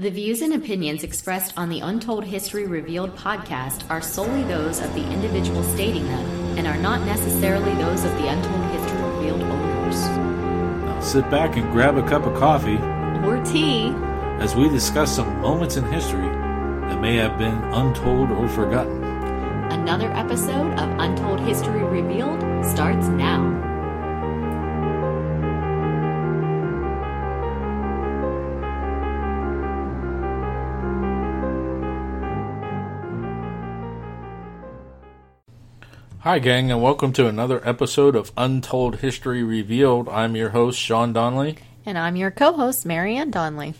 The views and opinions expressed on the Untold History Revealed podcast are solely those of the individual stating them and are not necessarily those of the Untold History Revealed owners. Now sit back and grab a cup of coffee Or tea. as we discuss some moments in history that may have been untold or forgotten. Another episode of Untold History Revealed starts now. Hi, gang, and welcome to another episode of Untold History Revealed. I'm your host, Sean Donnelly. And I'm your co host, Marianne Donley.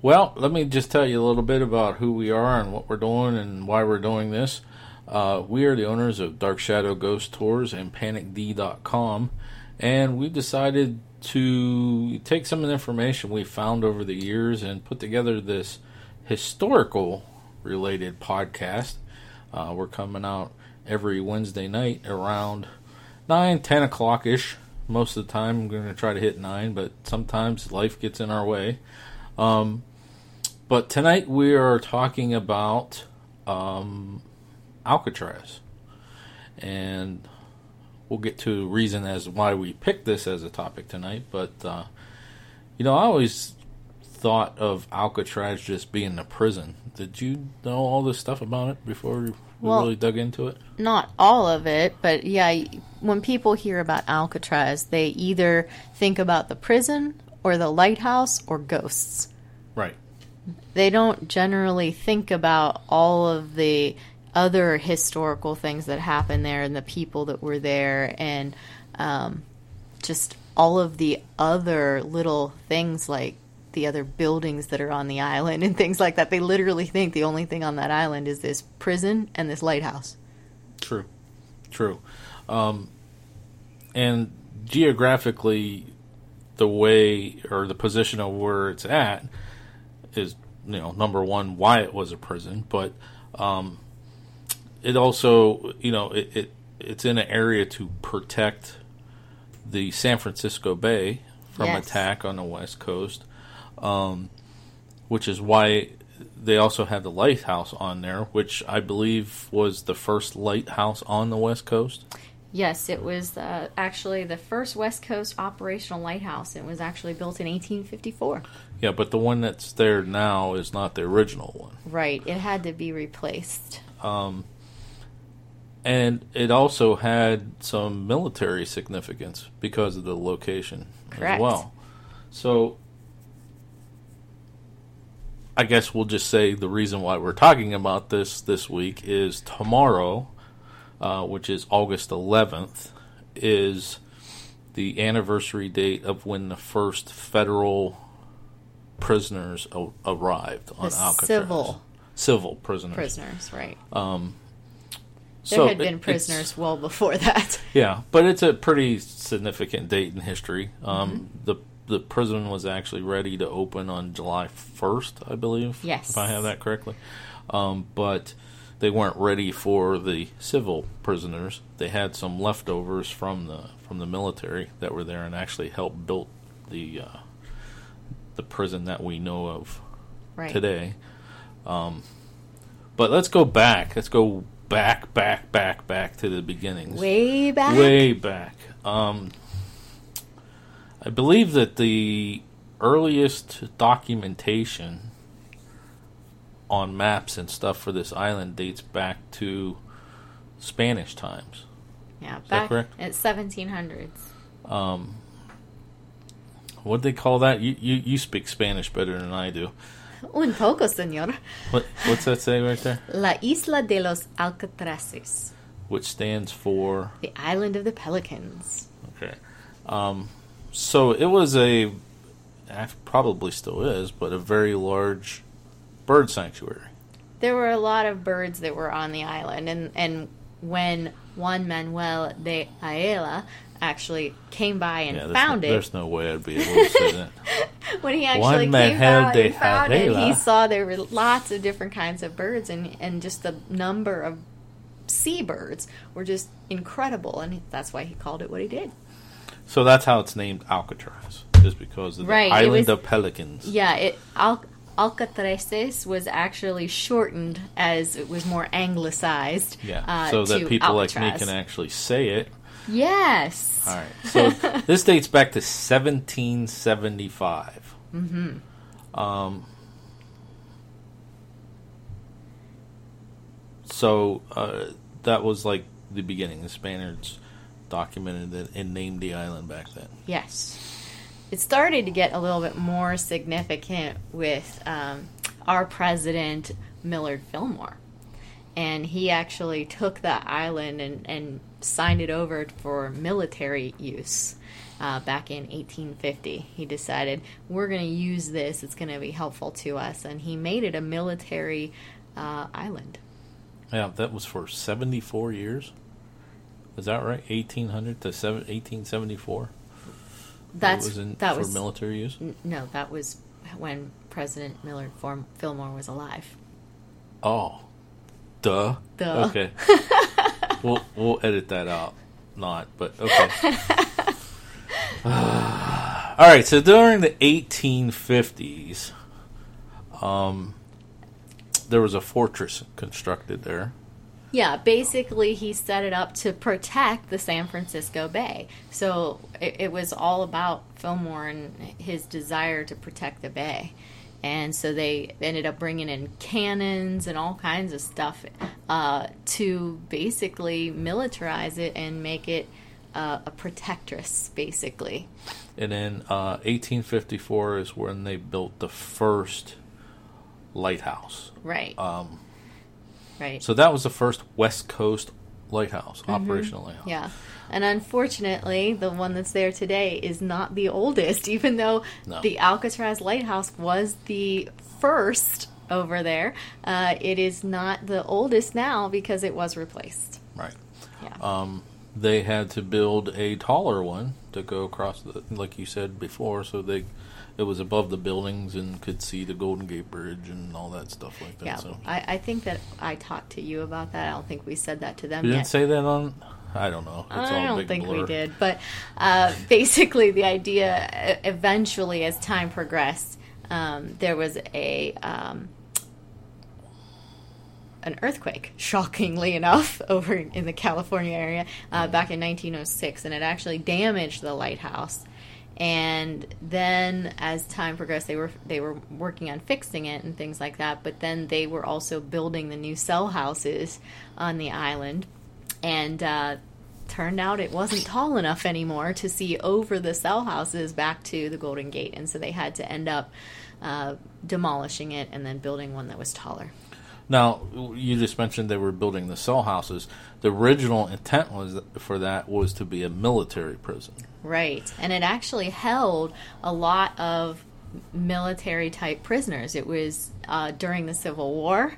Well, let me just tell you a little bit about who we are and what we're doing and why we're doing this. Uh, we are the owners of Dark Shadow Ghost Tours and PanicD.com, and we've decided to take some of the information we found over the years and put together this historical related podcast. Uh, we're coming out every Wednesday night around 9, 10 o'clock ish. Most of the time, I'm going to try to hit 9, but sometimes life gets in our way. Um, but tonight we are talking about um, Alcatraz. And we'll get to reason as why we picked this as a topic tonight. But, uh, you know, I always thought of Alcatraz just being a prison. Did you know all this stuff about it before we Well- really dug into it? Not all of it, but yeah, when people hear about Alcatraz, they either think about the prison or the lighthouse or ghosts. Right. they don't generally think about all of the other historical things that happened there and the people that were there and um, just all of the other little things like the other buildings that are on the island and things like that. They literally think the only thing on that island is this prison and this lighthouse. True, true. Um, and geographically, the way or the position of where it's at is, you know, number one, why it was a prison, but um, it also, you know, it, it it's in an area to protect the San Francisco Bay from Yes. attack on the west coast, um, which is why they also have the lighthouse on there, which I believe was the first lighthouse on the west coast. Yes, it was uh, actually the first West Coast operational lighthouse. It was actually built in 1854. Yeah, but the one that's there now is not the original one. Right, it had to be replaced. Um, And it also had some military significance because of the location Correct. as well. So I guess we'll just say the reason why we're talking about this this week is tomorrow, uh, which is August 11th, is the anniversary date of when the first federal prisoners a- arrived on The Alcatraz. civil civil prisoners. prisoners, right? So there had been it's- prisoners well before that. Yeah, but it's a pretty significant date in history. Um, Mm-hmm. The the prison was actually ready to open on July first, I believe. Yes. if I have that correctly. Um, but they weren't ready for the civil prisoners. They had some leftovers from the from the military that were there and actually helped build the uh, the prison that we know of Right. today. Um, but let's go back. Let's go back, back, back, back to the beginnings. Way back. Way back. Um, I believe that the earliest documentation on maps and stuff for this island dates back to Spanish times. Yeah, that back correct? at 1700s. What they call that? You, you you speak Spanish better than I do. Un poco, señor. What what's that say right there? La Isla de los Alcatraces, Which stands for the island of the pelicans. Okay. Um, so it was a, eh, probably still is, but a very large bird sanctuary. There were a lot of birds that were on the island, and and when Juan Manuel de Ayala actually came by and Yeah, found no, it, There's no way I'd be able to say that. when he Juan actually came Manuel out and found it, he saw there were lots of different kinds of birds, and and just the number of seabirds were just incredible, and that's why he called it what he did. So that's how it's named Alcatraz, is because of the Right, it island was- of pelicans. Yeah, it Al- Alcatraces was actually shortened as it was more anglicized. Yeah, uh, so that people like me can actually say it. Yes. All right. So this dates back to 1775. Mm-hmm. Um, so uh, that was like the beginning. The Spaniards documented it and named the island back then. Yes. It started to get a little bit more significant with um, our president, Millard Fillmore. And he actually took that island and, and signed it over for military use uh, back in 1850. He decided, we're going to use this, it's going to be helpful to us. And he made it a military uh, island. Yeah, that was for 74 years. Is that right? 1800 to seven, 1874? That's it was in, that for was military use? n- no, that was when President Millard Form- Fillmore was alive. Oh, duh. Duh. Okay. we'll we'll edit that out. Not, but okay. All right. So during the 1850s, um, there was a fortress constructed there. Yeah, basically, he set it up to protect the San Francisco Bay. So it, it was all about Fillmore and his desire to protect the bay. And so they ended up bringing in cannons and all kinds of stuff uh, to basically militarize it and make it uh, a protectress, basically. And then uh, 1854 is when they built the first lighthouse. Right. Um, right. so that was the first West Coast lighthouse, operational lighthouse. Mm-hmm. Yeah. And unfortunately, the one that's there today is not the oldest, even though No. the Alcatraz Lighthouse was the first over there. Uh, it is not the oldest now because it was replaced. Right. Yeah. Um, they had to build a taller one to go across the, like you said before, so they it was above the buildings and could see the Golden Gate Bridge and all that stuff like that. yeah. So I, I think that I talked to you about that. I don't think we said that to them yet. didn't say that on. I don't know. It's all don't think blur. we did, but uh, basically, the idea eventually, as time progressed, um, there was a um, an earthquake, shockingly enough, over in the California area uh, back in 1906, and it actually damaged the lighthouse. And then, as time progressed, they were they were working on fixing it and things like that. But then they were also building the new cell houses on the island, and uh, turned out it wasn't tall enough anymore to see over the cell houses back to the Golden Gate, and so they had to end up uh, demolishing it and then building one that was taller. Now, you just mentioned they were building the cell houses. The original intent was for that was to be a military prison. Right. And it actually held a lot of military type prisoners. It was uh, during the Civil War.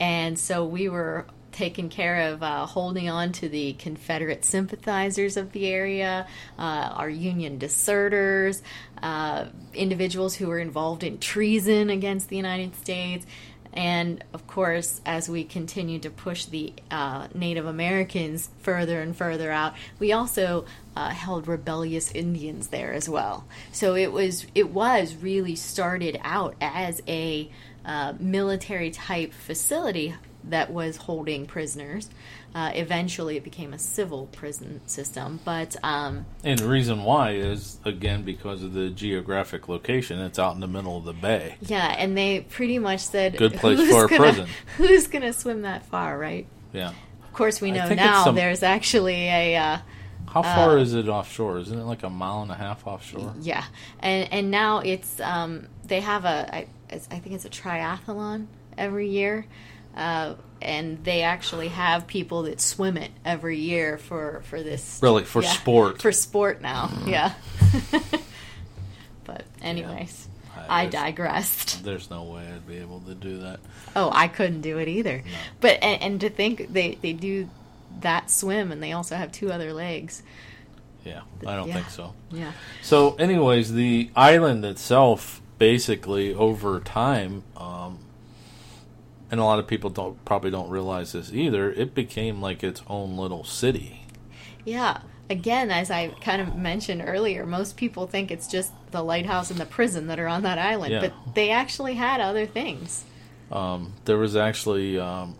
And so we were taking care of uh, holding on to the Confederate sympathizers of the area, uh, our Union deserters, uh, individuals who were involved in treason against the United States. And of course, as we continued to push the uh, Native Americans further and further out, we also uh, held rebellious Indians there as well. So it was it was really started out as a uh, military type facility that was holding prisoners. Uh, eventually, it became a civil prison system, but um, And the reason why is, again, because of the geographic location. It's out in the middle of the bay. yeah, and they pretty much said, Good place for a gonna- prison." Who's going to swim that far, right? Yeah. Of course, we know now some- there's actually a uh, How far is it offshore? Isn't it like a mile and a half offshore? yeah, and and now it's um, they have a I, I think it's a triathlon every year, uh, and they actually have people that swim it every year for for this Really, for yeah, sport. for sport now, yeah. but anyways, I there's- digressed. There's no way I'd be able to do that. Oh, I couldn't do it either. But and, and to think they they do that swim and they also have two other legs. Yeah, I don't Yeah. think so. Yeah. So, anyways, the island itself, basically, over time, um, and a lot of people don't probably don't realize this either. It became like its own little city. Yeah. again, as I kind of mentioned earlier, most people think it's just the lighthouse and the prison that are on that island, Yeah. but they actually had other things. Um, there was actually um,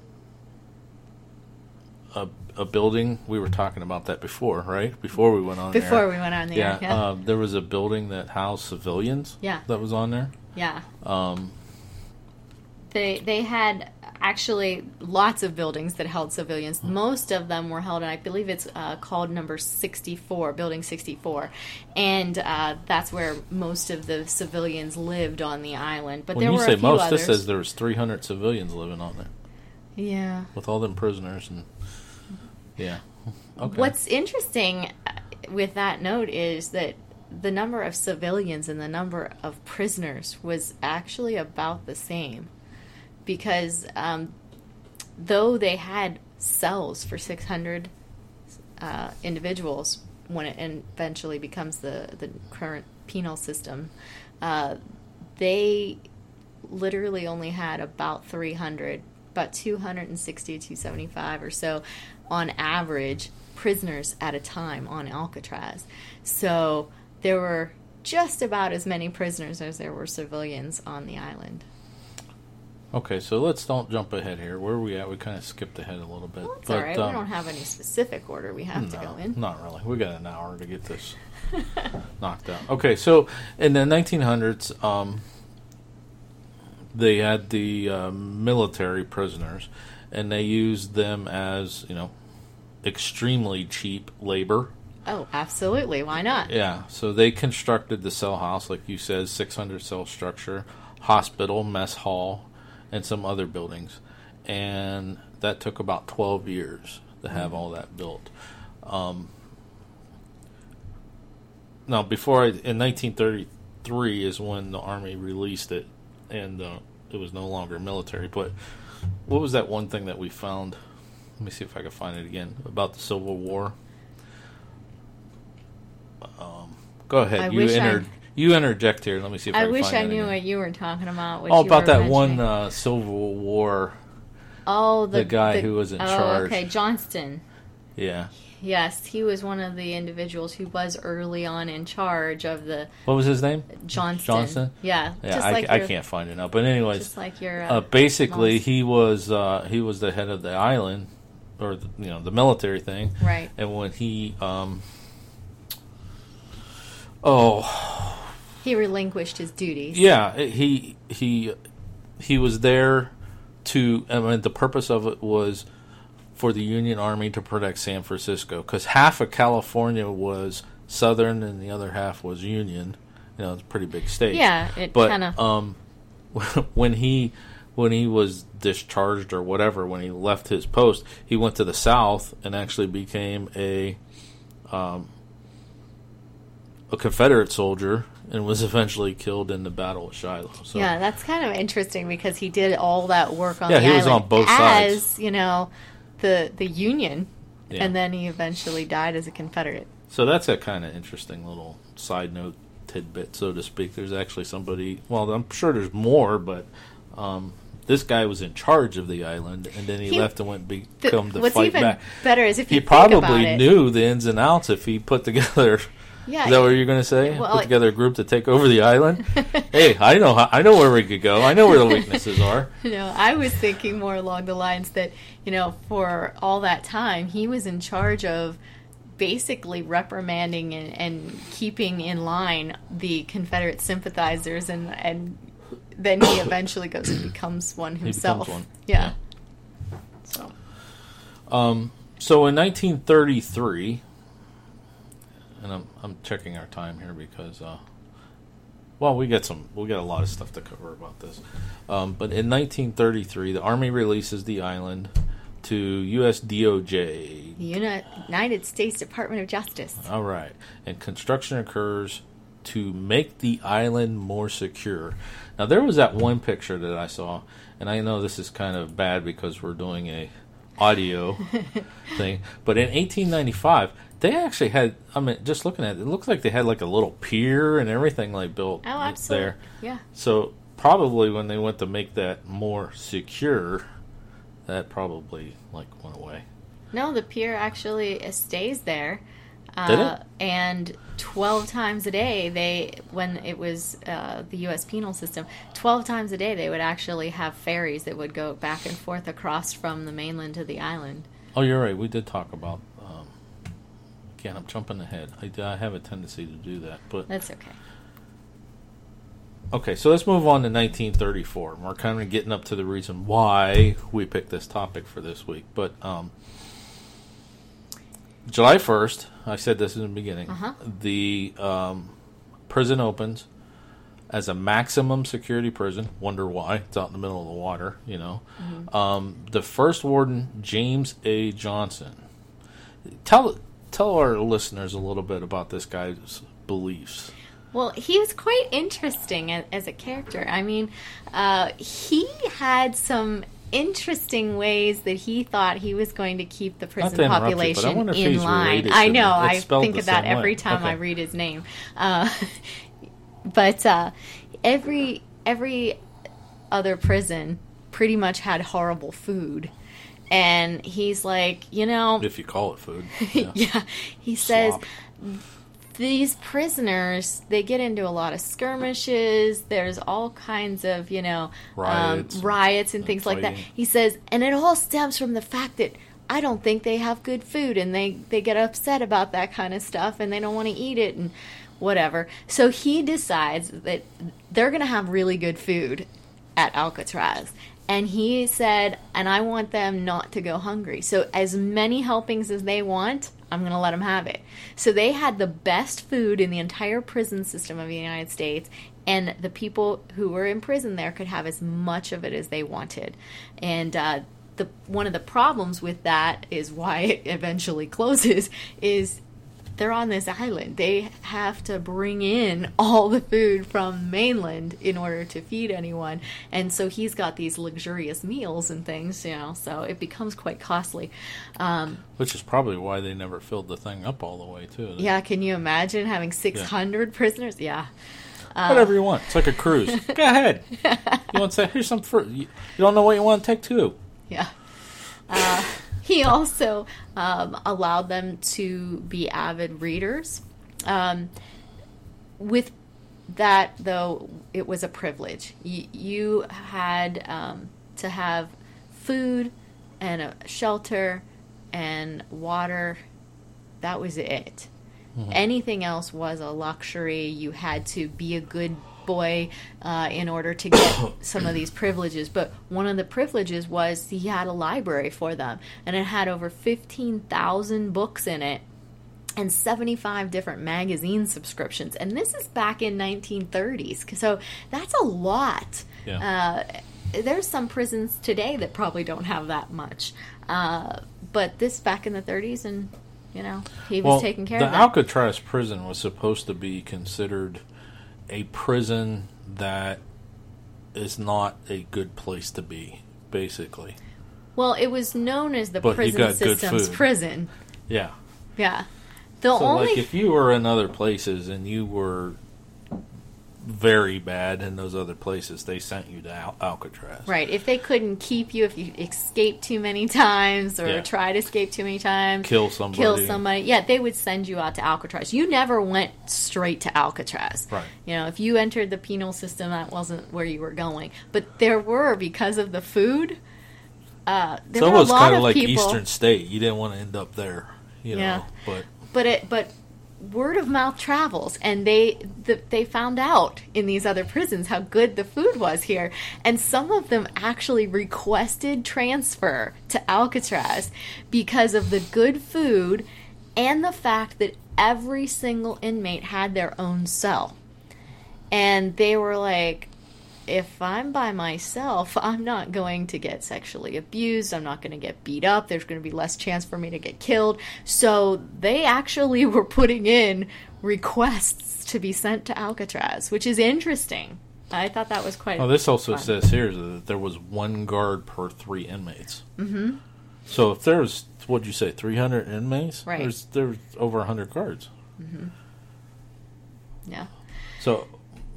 a, a building. We were talking about that before, right? Before we went on Before there. we went on the yeah, air, yeah, Um, there was a building that housed civilians. Yeah. that was on there. yeah. Um, They they had actually lots of buildings that held civilians. Most of them were held, and I believe it's uh, called number sixty four, building sixty four, and uh, that's where most of the civilians lived on the island. But when there you were say a few most, others. this says there was 300 civilians living on there yeah. with all them prisoners and yeah. Okay. What's interesting uh, with that note is that the number of civilians and the number of prisoners was actually about the same. Because um, though they had cells for 600 uh, individuals when it eventually becomes the, the current penal system, uh, they literally only had about 300, about 260 to 275 or so on average prisoners at a time on Alcatraz. So there were just about as many prisoners as there were civilians on the island. Okay, so let's don't jump ahead here. Where are we at? We kind of skipped ahead a little bit. Well, that's but, all right. um, we don't have any specific order we have to go in. Not really. We got an hour to get this knocked out. Okay, so in the 1900s, um, they had the uh, military prisoners, and they used them as you know extremely cheap labor. Oh, absolutely. Why not? Yeah, so they constructed the cell house, like you said, 600 cell structure, hospital, mess hall, and some other buildings. And that took about 12 years to have all that built. Um, now, before I, in 1933 is when the Army released it, and uh, it was no longer military. But what was that one thing that we found? Let me see if I can find it again about the Civil War. Um, go ahead. I you wish I- you interject here. Let me see if I, I wish I knew again. what you were talking about. Oh, about that one uh, Civil War. oh, the, the guy who was in oh, charge. Okay, Johnston. Yeah. Yes, he was one of the individuals who was early on in charge of the What was his name? Johnston. Johnston? Yeah, Yeah, just I, like I your, can't find it now. But anyways, Just like your. uh, Uh, basically Moss. he was uh, he was the head of the island, or the, you know the military thing. right. And when he, um, oh He relinquished his duties. yeah, he he he was there to. I mean, the purpose of it was for the Union Army to protect San Francisco because half of California was Southern and the other half was Union. You know, it's a pretty big state. Yeah, it but kind of. um, when he when he was discharged or whatever, when he left his post, he went to the South and actually became a um, a Confederate soldier and was eventually killed in the Battle of Shiloh. So yeah, that's kind of interesting because he did all that work on Yeah, the he was on both as, sides. you know, the the Union, Yeah. and then he eventually died as a Confederate. So that's a kind of interesting little side note tidbit, so to speak. There's actually somebody. Well, I'm sure there's more, but um, this guy was in charge of the island, and then he, He- left and went The- become the what's fight even back. better is if He you think about probably knew the ins and outs if he put together. Yeah, Is that what you're going to say? Well, put together a group to take over the island. hey, I know I know where we could go. I know where the weaknesses are. Know, I was thinking more along the lines that, you know, for all that time, he was in charge of basically reprimanding and, and keeping in line the Confederate sympathizers, and and then he eventually goes and becomes one He himself. becomes one. Yeah. So Um, so in 1933, and I'm I'm checking our time here because, uh, well, we get some we get a lot of stuff to cover about this. Um, but in 1933, the Army releases the island to U.S. DOJ. United States Department of Justice. All right, and construction occurs to make the island more secure. Now there was that one picture that I saw, and I know this is kind of bad because we're doing a audio thing, but in 1895 they actually had. I mean, just looking at it, it looks like they had like a little pier and everything like built Oh, absolutely. there. Yeah. So probably when they went to make that more secure, that probably like went away. No, the pier actually stays there. Did Uh, it? and 12 times a day, they, when it was uh, the U.S. penal system, 12 times a day they would actually have ferries that would go back and forth across from the mainland to the island. Oh, you're right. We did talk about. Again, I'm jumping ahead. I, I have a tendency to do that, but That's okay. Okay, so let's move on to 1934. We're kind of getting up to the reason why we picked this topic for this week. But um, July 1st, I said this in the beginning, Uh-huh. the um, prison opens as a maximum security prison. Wonder why? It's out in the middle of the water, you know. Um, the first warden, James A. Johnston. Tell tell our listeners a little bit about this guy's beliefs. Well, he was quite interesting as, a character. I mean, uh, he had some interesting ways that he thought he was going to keep the prison to interrupt you, but I population if in line. I know. I think of that every way. time I read his name. Uh, but uh, every every other prison pretty much had horrible food. And he's like, you know, If you call it food. yeah. Yeah. He says Slop. these prisoners they get into a lot of skirmishes. There's all kinds of you know Riots um, and- riots and things like that. He says, and it all stems from the fact that. I don't think they have good food and they, they get upset about that kind of stuff and they don't want to eat it and whatever. So he decides that they're going to have really good food at Alcatraz. And he said, and I want them not to go hungry. So, as many helpings as they want, I'm going to let them have it. So, they had the best food in the entire prison system of the United States. And the people who were in prison there could have as much of it as they wanted. And uh, the one of the problems with that is why it eventually closes is they're on this island. They have to bring in all the food from mainland in order to feed anyone. And so he's got these luxurious meals and things, you know, so it becomes quite costly. Um, Which is probably why they never filled the thing up all the way, too. yeah, can you imagine having 600 prisoners? Yeah. Whatever you want. It's like a cruise. Go ahead. You want to say, here's some fruit. You, you don't know what you want to take, too. Yeah. Uh, he also um, allowed them to be avid readers. Um, with that, though, it was a privilege. You, you had um, to have food and a shelter and water. That was it. Anything else was a luxury. You had to be a good boy uh, in order to get some of these privileges. But one of the privileges was he had a library for them, and it had over 15,000 books in it and 75 different magazine subscriptions. And this is back in 1930s. So that's a lot. Yeah. Uh, there's some prisons today that probably don't have that much. Uh, but this back in the 30s, and, you know, he was well, taking care the of The Alcatraz prison was supposed to be considered a prison that is not a good place to be, basically. well, it was known as the But prison system's prison. Yeah. Yeah. The So, only like, if you were in other places and you were very bad in those other places, they sent you to Al- Alcatraz. Right. If they couldn't keep you, if you escaped too many times or Yeah. try to escape too many times, Kill somebody. kill somebody, yeah, they would send you out to Alcatraz. You never went straight to Alcatraz. Right. You know, if you entered the penal system, that wasn't where you were going. But there were, because of the food, uh, there It's were a lot kind of of like people. Eastern State. You didn't want to end up there, you know. Yeah. But but it but word of mouth travels and they the, they found out in these other prisons how good the food was here. And some of them actually requested transfer to Alcatraz because of the good food and the fact that every single inmate had their own cell. And they were like if I'm by myself, I'm not going to get sexually abused. I'm not going to get beat up. There's going to be less chance for me to get killed. So they actually were putting in requests to be sent to Alcatraz, which is interesting. I thought that was quite. oh, this also fun. says here that there was one guard per three inmates. Mm-hmm. So if there's what'd you say, three hundred inmates? Right. There's there's over hundred guards. yeah. So,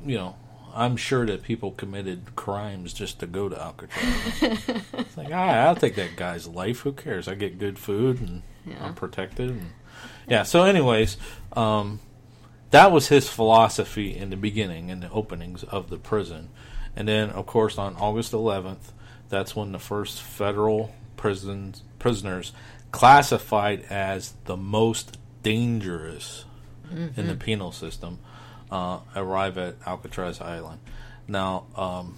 you know, I'm sure that people committed crimes just to go to Alcatraz. it's like, ah, I'll take that guy's life. Who cares? I get good food and Yeah. I'm protected. And yeah. So, anyways, um, that was his philosophy in the beginning, in the openings of the prison, and then, of course, on August 11th, that's when the first federal prisons prisoners classified as the most dangerous mm-hmm. in the penal system uh, arrive at Alcatraz Island. Now, um,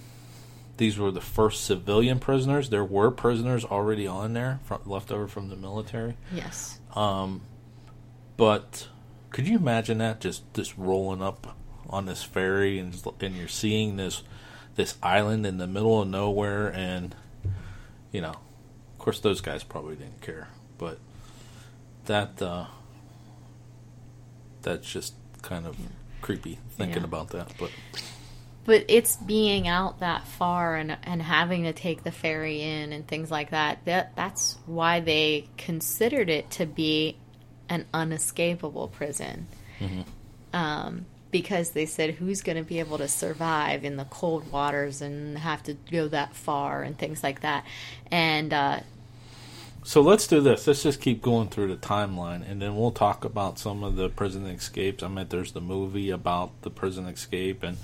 these were the first civilian prisoners. There were prisoners already on there, from, left over from the military. Yes. Um, but could you imagine that just just rolling up on this ferry and and you're seeing this this island in the middle of nowhere and you know, of course those guys probably didn't care, but that uh, that's just kind of yeah. Creepy thinking yeah. about that, but but it's being out that far and and having to take the ferry in and things like that. That that's why they considered it to be an unescapable prison. Mm-hmm. Um, because they said who's going to be able to survive in the cold waters and have to go that far and things like that. And uh, so let's do this. Let's just keep going through the timeline, and then we'll talk about some of the prison escapes. I mean, there's the movie about the prison escape, and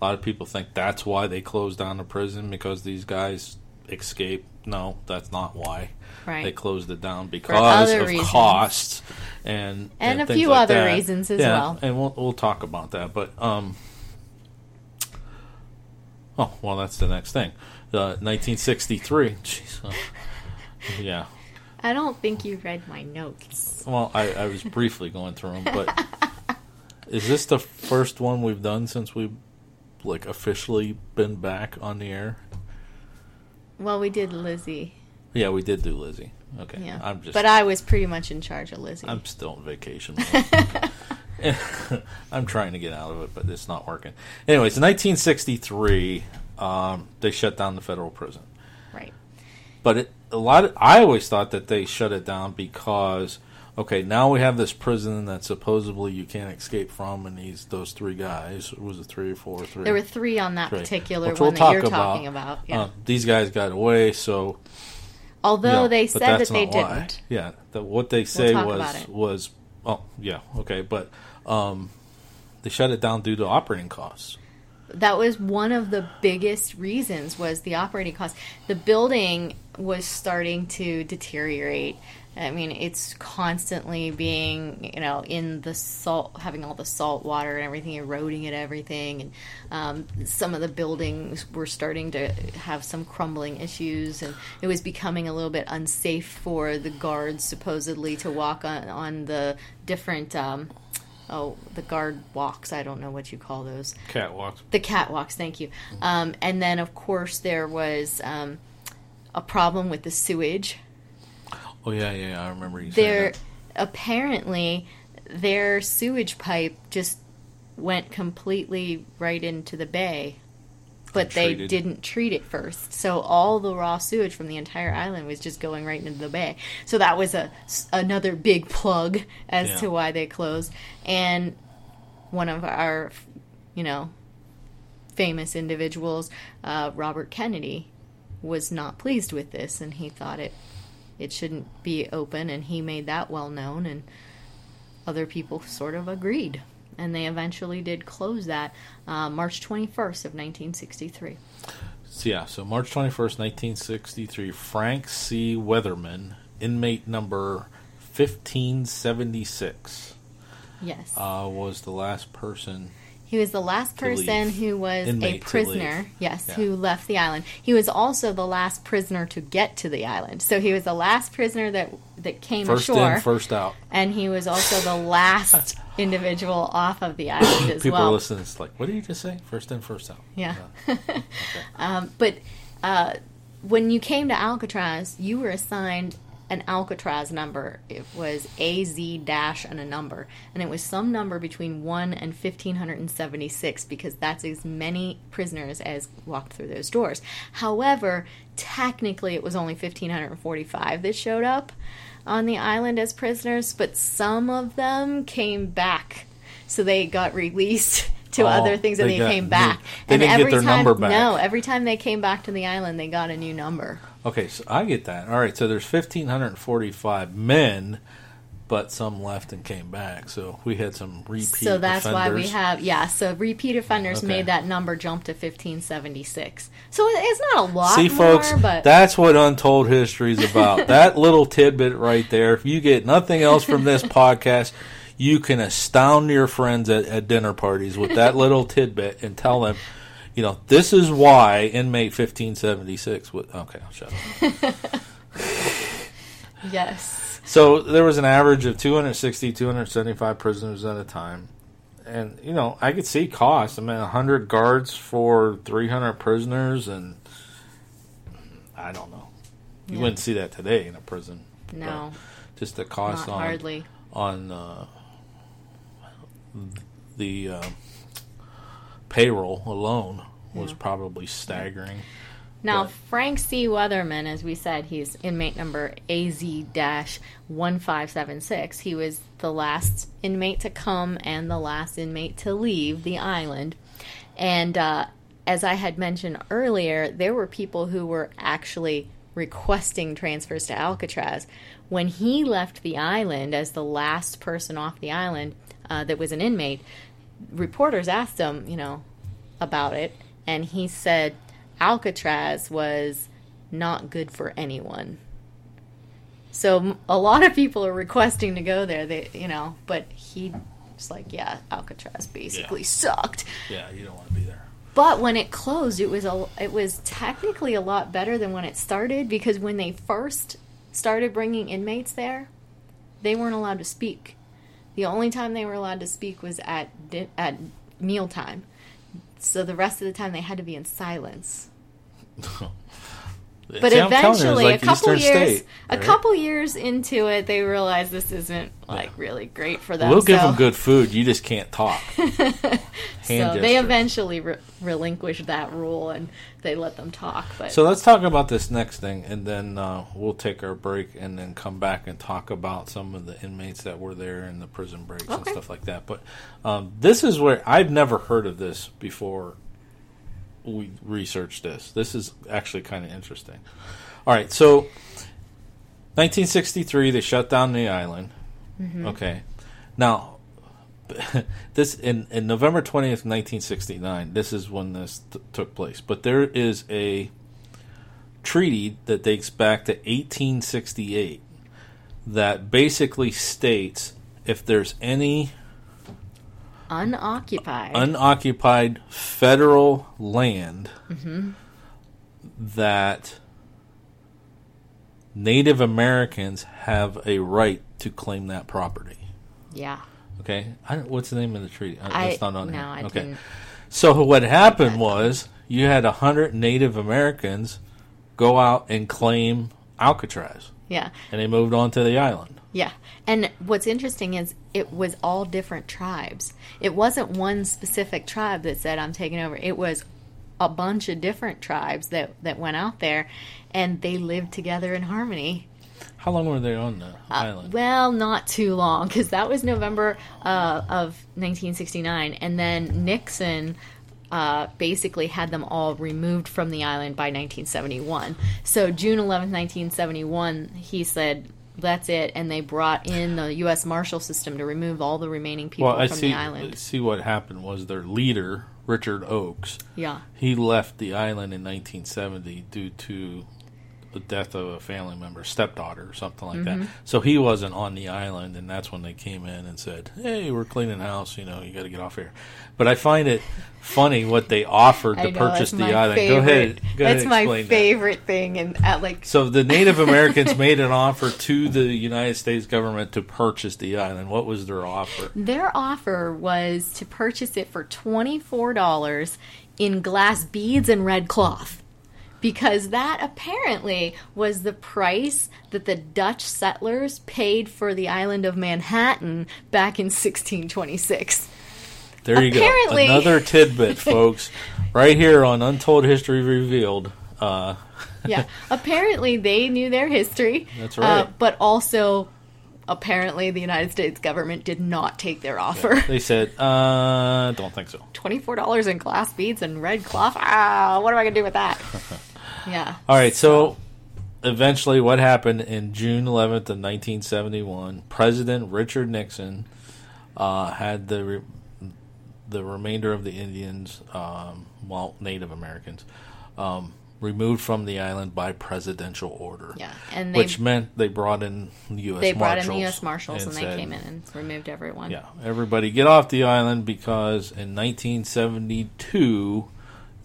a lot of people think that's why they closed down the prison because these guys escaped. No, that's not why. Right. They closed it down because of reasons. costs and and, and a few like other that. reasons as yeah, well. And we'll we'll talk about that. But um, oh well, that's the next thing. Uh, 1963. Jeez, uh, yeah. I don't think you read my notes. Well, I, I was briefly going through them, but is this the first one we've done since we've like officially been back on the air? Well, we did Lizzie. Yeah, we did do Lizzie. Okay. Yeah. I'm just. But I was pretty much in charge of Lizzie. I'm still on vacation. I'm trying to get out of it, but it's not working. Anyways, in 1963, um, they shut down the federal prison. Right. But it, a lot. Of, I always thought that they shut it down because okay, now we have this prison that supposedly you can't escape from, and these those three guys was it three or four? Three. There were three on that three. particular Which one we'll that you're about. talking about. Yeah. Uh, these guys got away, so. Although yeah, they said that they why. didn't. Yeah, the, what they say we'll was was oh yeah okay, but um, they shut it down due to operating costs that was one of the biggest reasons was the operating cost the building was starting to deteriorate I mean, it's constantly being, you know, in the salt, having all the salt water and everything eroding at everything. And um, some of the buildings were starting to have some crumbling issues, and it was becoming a little bit unsafe for the guards, supposedly, to walk on, on the different. Um, oh, the guard walks. I don't know what you call those. Catwalks. The catwalks. Thank you. Um, and then, of course, there was um, a problem with the sewage Oh yeah, yeah, I remember you. Their apparently their sewage pipe just went completely right into the bay, but they didn't treat it first. So all the raw sewage from the entire island was just going right into the bay. So that was a another big plug as yeah. to why they closed. And one of our, you know, famous individuals, uh, Robert Kennedy, was not pleased with this, and he thought it it shouldn't be open, and he made that well known, and other people sort of agreed. And they eventually did close that uh, March 21st of 1963. So, yeah, so March 21st, 1963, Frank C. Weatherman, inmate number 1576. Yes. Uh, was the last person he was the last person who was Inmate a prisoner, yes, yeah. who left the island. He was also the last prisoner to get to the island. So he was the last prisoner that that came first ashore. in, first out. And he was also the last individual off of the island as People well. People listening, it's like, what did you just say? First in, first out. Yeah. yeah. okay. um, but uh, when you came to Alcatraz, you were assigned an Alcatraz number. It was AZ dash and a number. And it was some number between 1 and 1576 because that's as many prisoners as walked through those doors. However, technically it was only 1545 that showed up on the island as prisoners, but some of them came back. So they got released to oh, other things and they, they came back. They and every time, No, every time they came back to the island, they got a new number. Okay, so I get that. All right, so there's 1,545 men but some left and came back. So we had some repeat. So that's why we have yeah. So repeat offenders Okay. made that number jump to fifteen seventy six. So it's not a lot See, more, folks, but that's what Untold History is about. that little tidbit right there. If you get nothing else from this podcast, you can astound your friends at, at dinner parties with that little tidbit and tell them, you know, this is why inmate 1576 would. Okay, I'll shut up. yes, So there was an average of 260, 275 prisoners at a time. And, you know, I could see cost. I mean, 100 guards for 300 prisoners, and I don't know. You Yeah. wouldn't see that today in a prison. no, Just the cost not on hardly. on uh, the uh, payroll alone was Yeah. probably staggering. Now, But- Frank C. Weatherman, as we said, he's inmate number AZ 1576. He was the last inmate to come and the last inmate to leave the island. And uh, as I had mentioned earlier, there were people who were actually requesting transfers to Alcatraz. When he left the island as the last person off the island uh, that was an inmate, reporters asked him, you know, about it, and he said Alcatraz was not good for anyone. So a lot of people are requesting to go there. They, you know, but he was like, yeah, Alcatraz basically sucked. Yeah, you don't want to be there. But when it closed, it was a, it was technically a lot better than when it started because when they first started bringing inmates there, they weren't allowed to speak. The only time they were allowed to speak was at di- at mealtime. So the rest of the time they had to be in silence. But See, you, eventually, like a couple Eastern years, State, a couple years into it, they realize this isn't like really great for them. We'll give so- them good food. You just can't talk. So they eventually re- relinquished that rule and they let them talk. But So let's talk about this next thing, and then uh, we'll take our break, and then come back and talk about some of the inmates that were there and the prison breaks and stuff like that. But um, this is where I've never heard of this before. We researched this. This is actually kind of interesting. All right, so 1963, they shut down the island. Mm-hmm. Okay, now this in, in November 20th, 1969. This is when this t- took place. But there is a treaty that dates back to 1868 that basically states if there's any unoccupied. unoccupied federal land that Native Americans have a right to claim that property. yeah. Okay, I what's the name of the treaty? Uh, I, It's not on no, here. Okay, so what happened was you had a hundred Native Americans go out and claim Alcatraz, Yeah. and they moved on to the island. Yeah. And what's interesting is it was all different tribes. It wasn't one specific tribe that said, I'm taking over. It was a bunch of different tribes that, that went out there and they lived together in harmony. How long were they on the island? Well, not too long because that was November uh, of 1969. And then Nixon uh, basically had them all removed from the island by 1971. So, June 11th, 1971, he said, that's it. And they brought in the U.S. Marshal System to remove all the remaining people well, I from see. the island. See what happened was their leader, Richard Oakes. Yeah. He left the island in 1970 due to the death of a family member, stepdaughter, or something like Mm-hmm. that. So he wasn't on the island, and that's when they came in and said, "Hey, we're cleaning house. You know, you got to get off here." But I find it funny what they offered to know, purchase the island. Favorite. Go ahead. Go that's ahead. my explain that. favorite thing. And at like So the Native Americans made an offer to the United States government to purchase the island. What was their offer? Their offer was to purchase it for $24 in glass beads and red cloth. Because that apparently was the price that the Dutch settlers paid for the island of Manhattan back in 1626. There you Apparently- go. Another tidbit, folks, right here on Untold History Revealed. Uh, Yeah, apparently they knew their history. That's uh, right. but also, apparently, the United States government did not take their offer. they said, uh, don't think so. twenty-four dollars in glass beads and red cloth. Ah, what am I gonna do with that? yeah. All right, so eventually, what happened in June 11th of 1971? President Richard Nixon uh, had the re- the remainder of the Indians, um, well, Native Americans, um, removed from the island by presidential order. Yeah, and they which meant they brought in the U.S. they brought in the U.S. Marshals and, they said, came in and removed everyone. Yeah, everybody get off the island because in 1972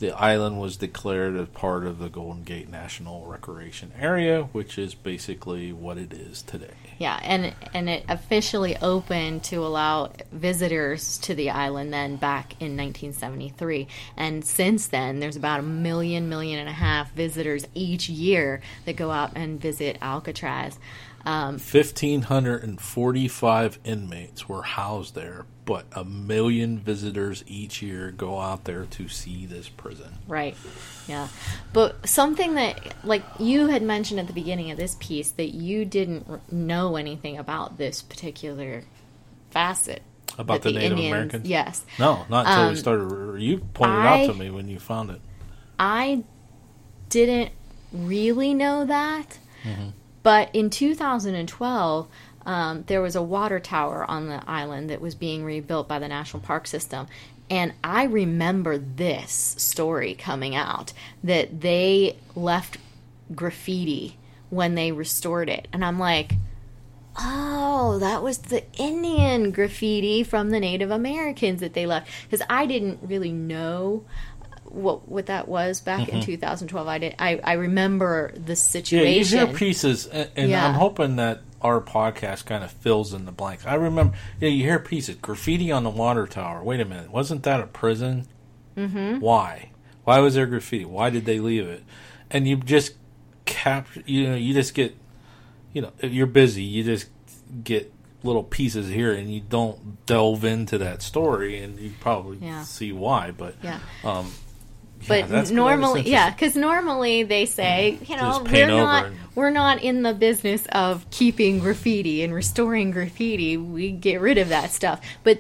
the island was declared as part of the Golden Gate National Recreation Area, which is basically what it is today. Yeah, and and it officially opened to allow visitors to the island then back in 1973. And since then, there's about a million, million and a half visitors each year that go out and visit Alcatraz. Um, 1,545 inmates were housed there, but a million visitors each year go out there to see this prison. Right. Yeah. But something that, like you had mentioned at the beginning of this piece, that you didn't know anything about this particular facet. About that the Native Indians- Americans? Yes. No, not until we Um, started. You pointed I- out to me when you found it. I didn't really know that, but in 2012, um, there was a water tower on the island that was being rebuilt by the National Park System. And I remember this story coming out that they left graffiti when they restored it. And I'm like, oh, that was the Indian graffiti from the Native Americans that they left. Because I didn't really know what what that was back in 2012. I did. I, I remember the Mm-hmm. Yeah, situation. you hear pieces, and, and Yeah. I'm hoping that our podcast kind of fills in the blanks. I remember, yeah, you hear pieces, graffiti on the water tower. Wait a minute, wasn't that a prison? Mm-hmm. Why? Why was there graffiti? Why did they leave it? And you just capture, you know, you just get, you know, if you're busy, you just get little pieces here, and you don't delve into that story, and you probably Yeah. see why. But yeah. um, yeah, But was normally, yeah, because normally they say, you know, we're not and- we're not in the business of keeping graffiti and restoring graffiti. We get rid of that stuff. But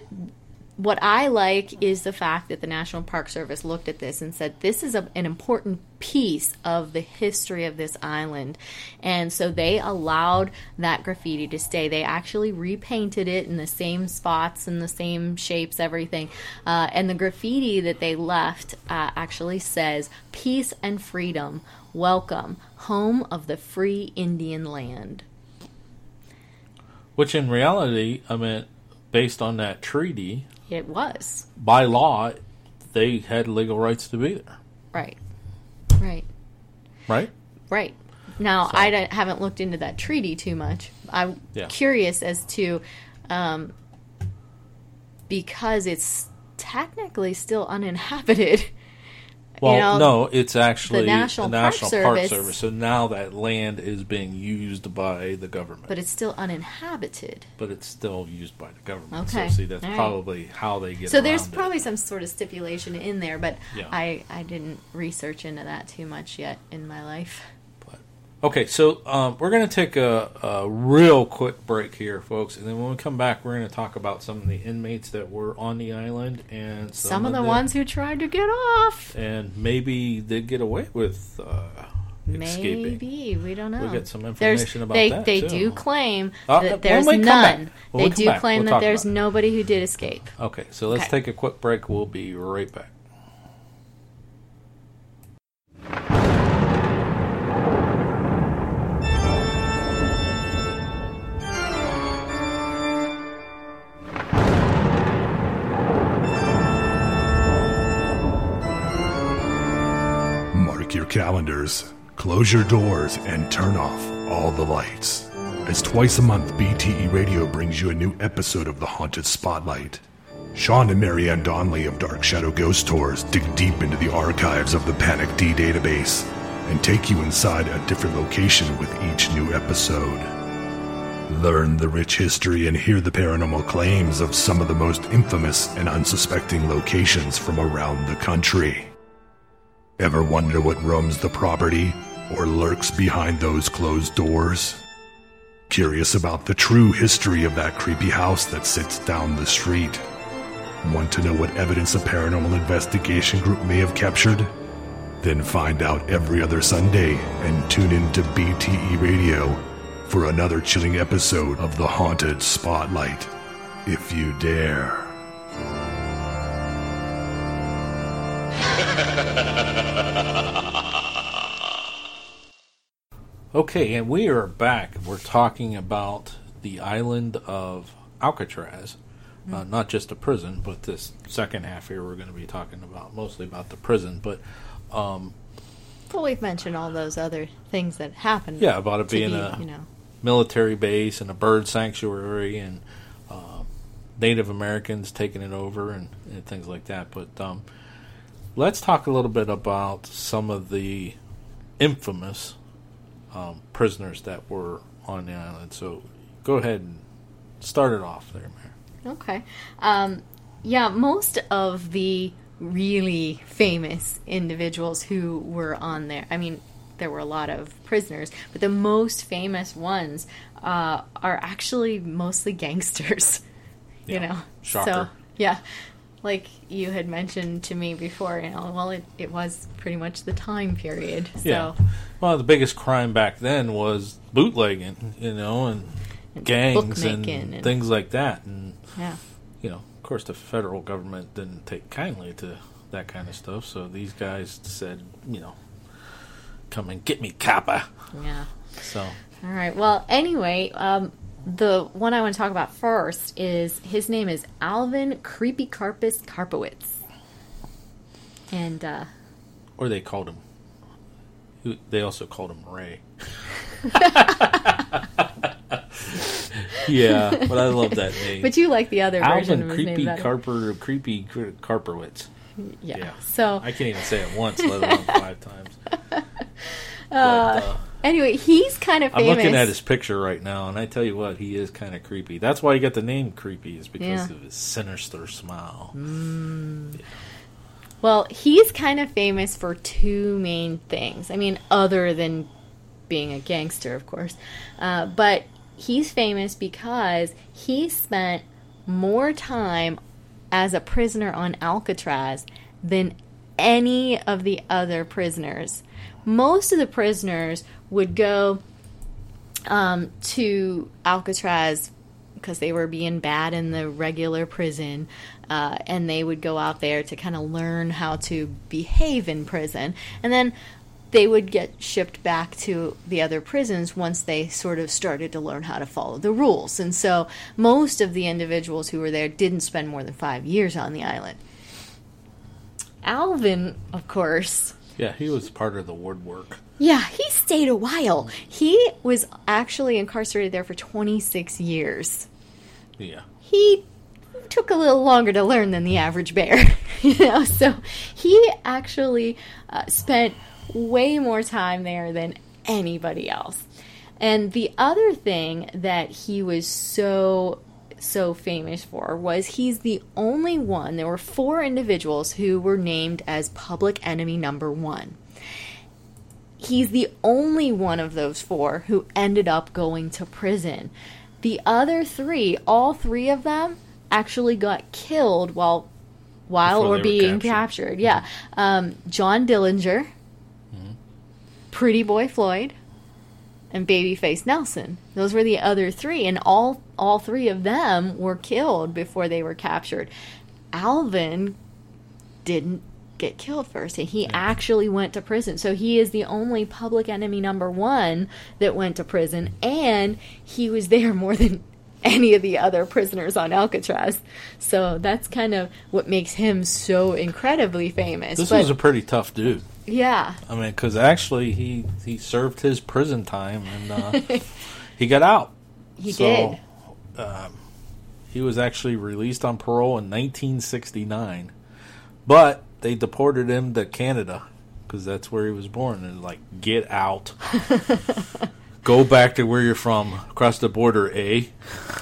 what I like is the fact that the National Park Service looked at this and said this is a, an important piece of the history of this island, and so they allowed that graffiti to stay. They actually repainted it in the same spots and the same shapes, everything. Uh, and the graffiti that they left uh, actually says "Peace and freedom, welcome, home of the free Indian land." which in reality, I mean, based on that treaty, It was by law, they had legal rights to be there, right, right. right? Right. Now, So- I don't, haven't looked into that treaty too much. I'm Yeah. curious as to, um, because it's technically still uninhabited. Well, you know, no, it's actually the National the Park National Service- Park Service. So now that land is being used by the government, but it's still uninhabited. but it's still used by the government. Okay. So see, that's All right. probably how they get. So there's around it. probably some sort of stipulation in there, but Yeah. I, I didn't research into that too much yet in my life. Okay, so um, we're going to take a, a real quick break here, folks, and then when we come back, we're going to talk about some of the inmates that were on the island and some, Some, of the ones who tried to get off. and maybe they get away with uh, escaping. Maybe we don't know. We'll get some There's- information about they, that, They too. do claim Uh, that there's we none. we they do back, claim we'll that there's nobody who did escape. Okay, so let's Okay. take a quick break. We'll be right back. Your calendars, close your doors, and turn off all the lights. As twice a month, BTE Radio brings you a new episode of The Haunted Spotlight. Sean and Marianne Donnelly of Dark Shadow Ghost Tours dig deep into the archives of the Panic D database and take you inside a different location with each new episode. Learn the rich history and hear the paranormal claims of some of the most infamous and unsuspecting locations from around the country. Ever wonder what roams the property or lurks behind those closed doors? Curious about the true history of that creepy house that sits down the street? Want to know what evidence a paranormal investigation group may have captured? Then find out every other Sunday and tune in to BTE Radio for another chilling episode of The Haunted Spotlight. If you dare. Okay, and we are back. We're talking about the island of Alcatraz. Uh, not just the prison, but this second half here we're going to be talking about mostly about the prison. But um, Well, we've mentioned all those other things that happened. yeah, about it being be, a you know, military base and a bird sanctuary and uh, Native Americans taking it over and, and things like that. But um, let's talk a little bit about some of the infamous um, prisoners that were on the island. So go ahead and start it off there, Mary. Okay. Um, yeah, most of the really famous individuals who were on there, I mean, there were a lot of prisoners, but the most famous ones uh, are actually mostly gangsters. You Yeah. know? Shocker. So, yeah. Like you had mentioned to me before, you know, well, it, it was pretty much the time period. So, Yeah. Well, the biggest crime back then was bootlegging, you know, and And gangs and, and- things like that. And yeah. you know, of course, the federal government didn't take kindly to that kind of stuff. So these guys said, you know, come and get me, Kappa. Yeah. So All right. Well, anyway, um, the one I want to talk about first is his name is Alvin Creepy Karpis Karpowitz, and uh, or they called him. who- They also called him Ray. yeah, but I love that name. but you like the other version Alvin of his name Creepy. Carper Creepy Carperwitz. yeah. yeah. So I can't even say it once, let alone five times. But, uh, anyway, he's kind of I'm looking at his picture right now, and I tell you what, he is kind of creepy. That's why he got the name creepy, is because Yeah. of his sinister smile. Well, he's kind of famous for two main things. I mean, other than being a gangster, of course. Uh, but he's famous because he spent more time as a prisoner on Alcatraz than any of the other prisoners. Most of the prisoners would go um, to Alcatraz because they were being bad in the regular prison, uh, and they would go out there to kind of learn how to behave in prison, and then they would get shipped back to the other prisons once they sort of started to learn how to follow the rules. And so most of the individuals who were there didn't spend more than five years on the island. Alvin, of course, Yeah, he was part of the woodwork. yeah, he stayed a while. He was actually incarcerated there for 26 years. Yeah. He took a little longer to learn than the average bear, you know. So he actually uh, spent way more time there than anybody else. And the other thing that he was so so famous for was he's the only one. There were four individuals who were named as public enemy number 1 he's the only one of those four who ended up going to prison. The other three, all three of them, actually got killed while while Before or being captured. captured. Yeah, um, John Dillinger, Pretty Boy Floyd, and Babyface Nelson. Those were the other three, and all all three of them were killed before they were captured. Alvin didn't get killed first and he actually went to prison so he is the only public enemy number one that went to prison and he was there more than any of the other prisoners on alcatraz so that's kind of what makes him so incredibly famous This but was a pretty tough dude. Yeah I mean, because actually he he served his prison time and uh, he got out. he So, did He was actually released on parole in 1969, but they deported him to Canada because that's where he was born. And like, get out, go back to where you're from, across the border. A.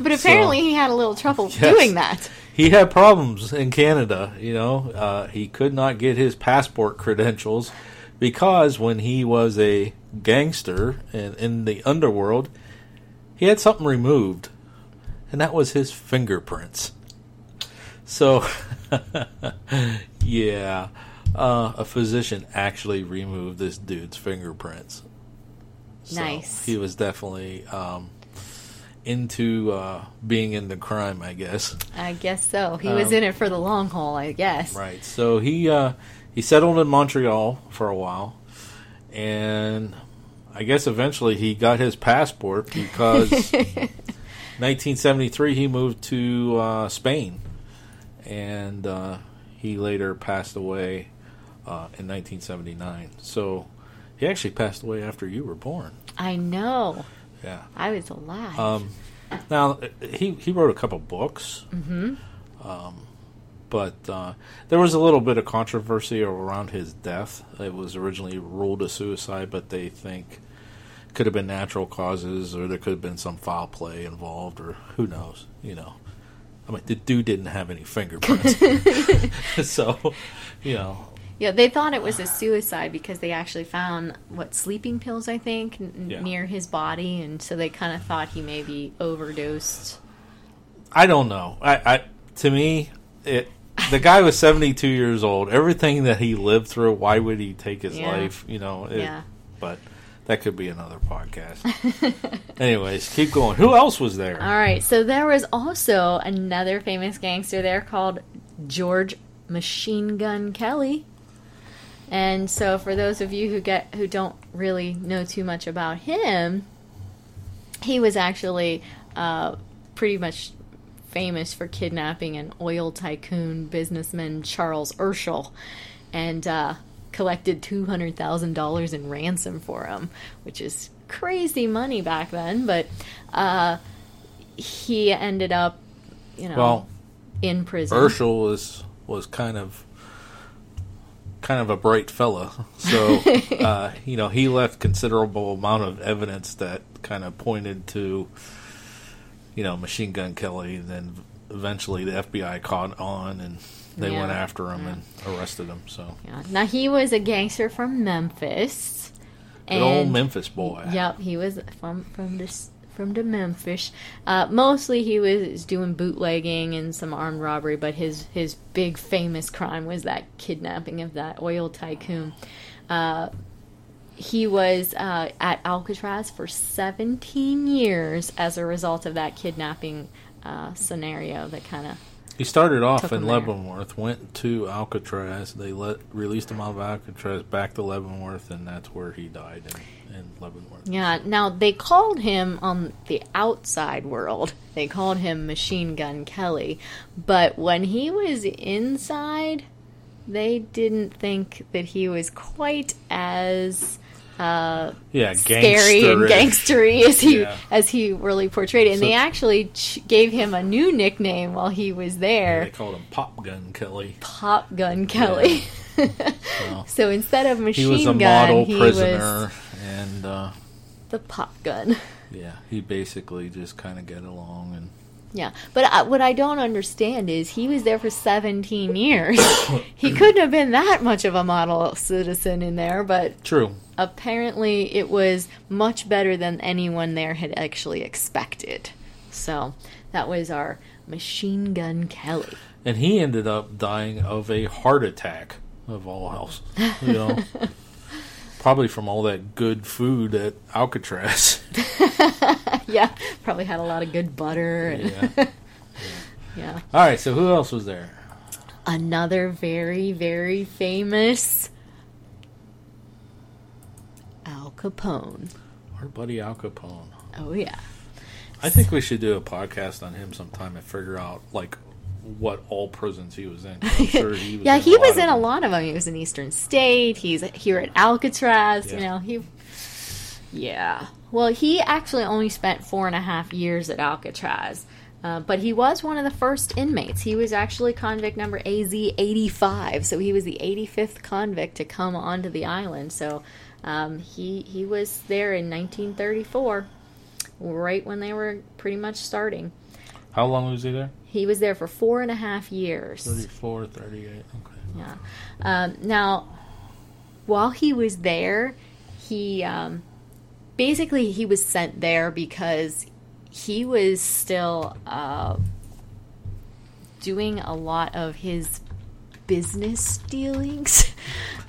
but apparently he had a little trouble Yes. doing that He had problems in Canada. You know, uh, he could not get his passport credentials because when he was a gangster and in the underworld, he had something removed, and that was his fingerprints. So, yeah. uh, a physician actually removed this dude's fingerprints. So Nice. He was definitely um, into uh, being the crime, I guess. I guess so. He was Um, in it for the long haul, I guess. Right. So he uh, he settled in Montreal for a while, and I guess eventually he got his passport because 1973 he moved to uh, Spain, and uh, he later passed away uh, in 1979. So he actually passed away after you were born. I know. Yeah. I was alive. Um, now he he wrote a couple books. Mm-hmm. Um, but uh, there was a little bit of controversy around his death. It was originally ruled a suicide, but they think could have been natural causes, or there could have been some foul play involved, or who knows. You know, I mean, the dude didn't have any fingerprints, so you know. Yeah, they thought it was a suicide because they actually found what sleeping pills, I think, n- Yeah. near his body, and so they kind of thought he maybe overdosed. I don't know. I, I to me, it the guy was seventy two years old. Everything that he lived through, why would he take his Yeah. life? You know. It, Yeah. But that could be another podcast. Anyways, keep going. Who else was there? All right, so there was also another famous gangster there called George Machine Gun Kelly. And so for those of you who get who don't really know too much about him, he was actually uh, pretty much famous for kidnapping an oil tycoon businessman Charles Urschel and uh, collected $200,000 in ransom for him, which is crazy money back then. But uh, he ended up, you know, well, in prison. Urschel was was kind of kind of a bright fella. So uh, you know, he left considerable amount of evidence that kind of pointed to you know Machine Gun Kelly. and Then eventually the FBI caught on and they Yeah, went after him yeah. and arrested him. So Yeah. Now he was a gangster from Memphis. good old Memphis boy. Yep, he was from from this from the Memphis. Uh, mostly he was doing bootlegging and some armed robbery, but his his big famous crime was that kidnapping of that oil tycoon. Uh, he was uh, at Alcatraz for 17 years as a result of that kidnapping uh, scenario that kind of He started off in him there. Leavenworth, went to Alcatraz. They let released him out of Alcatraz back to Leavenworth, and that's where he died in, Leavenworth. Yeah, now they called him on the outside world, they called him Machine Gun Kelly. But when he was inside, they didn't think that he was quite as uh, Yeah, scary and gangstery as he Yeah. as he really portrayed it. And So- they actually ch- gave him a new nickname while he was there, They called him Pop Gun Kelly. Pop Gun Kelly. So so instead of machine he was a gun, model he prisoner, was and uh, the Pop Gun. yeah, he basically just kind of get along. And Yeah, but I, what I don't understand is he was there for 17 years. he couldn't have been that much of a model citizen in there, but true, apparently it was much better than anyone there had actually expected. So that was our Machine Gun Kelly. and he ended up dying of a heart attack of all else. You know. Probably from all that good food at Alcatraz. yeah, probably had a lot of good butter. And, yeah. yeah. All right, so who else was there? Another very, very famous Al Capone. Our buddy Al Capone. Oh, yeah. I think we should do a podcast on him sometime and figure out like what all prisons he was in. I'm sure he was yeah, in he was in a lot of them. He was in Eastern State. He's here at Alcatraz. You know, he. Yeah. Well, he actually only spent four and a half years at Alcatraz, uh, but he was one of the first inmates. He was actually convict number AZ 85, so he was the 85th convict to come onto the island. So um, he he was there in 1934, right when they were pretty much starting. How long was he there? He was there for four and a half years. 34, 38. Okay. Yeah. Um, now, while he was there, he um, basically he was sent there because he was still uh, doing a lot of his business dealings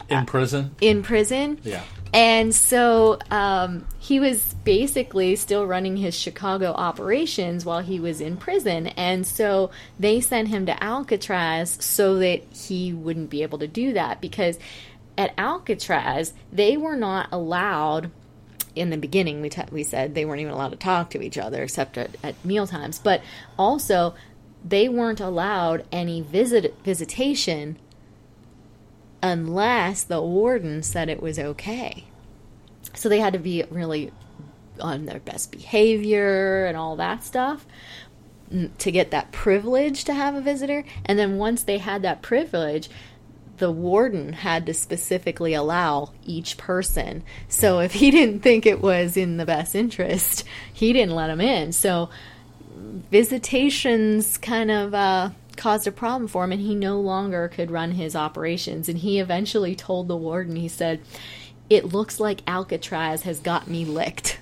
In prison? in prison. Yeah. And so um, he was basically still running his Chicago operations while he was in prison. And so they sent him to Alcatraz so that he wouldn't be able to do that because at Alcatraz, they were not allowed. In the beginning, we, t- we said they weren't even allowed to talk to each other except at, at meal times. But also, they weren't allowed any visit visitation unless the warden said it was okay. So they had to be really on their best behavior and all that stuff to get that privilege to have a visitor. And then once they had that privilege, the warden had to specifically allow each person. So if he didn't think it was in the best interest, he didn't let them in. So visitations kind of uh, caused a problem for him, and he no longer could run his operations. And he eventually told the warden, he said, It looks like Alcatraz has got me licked.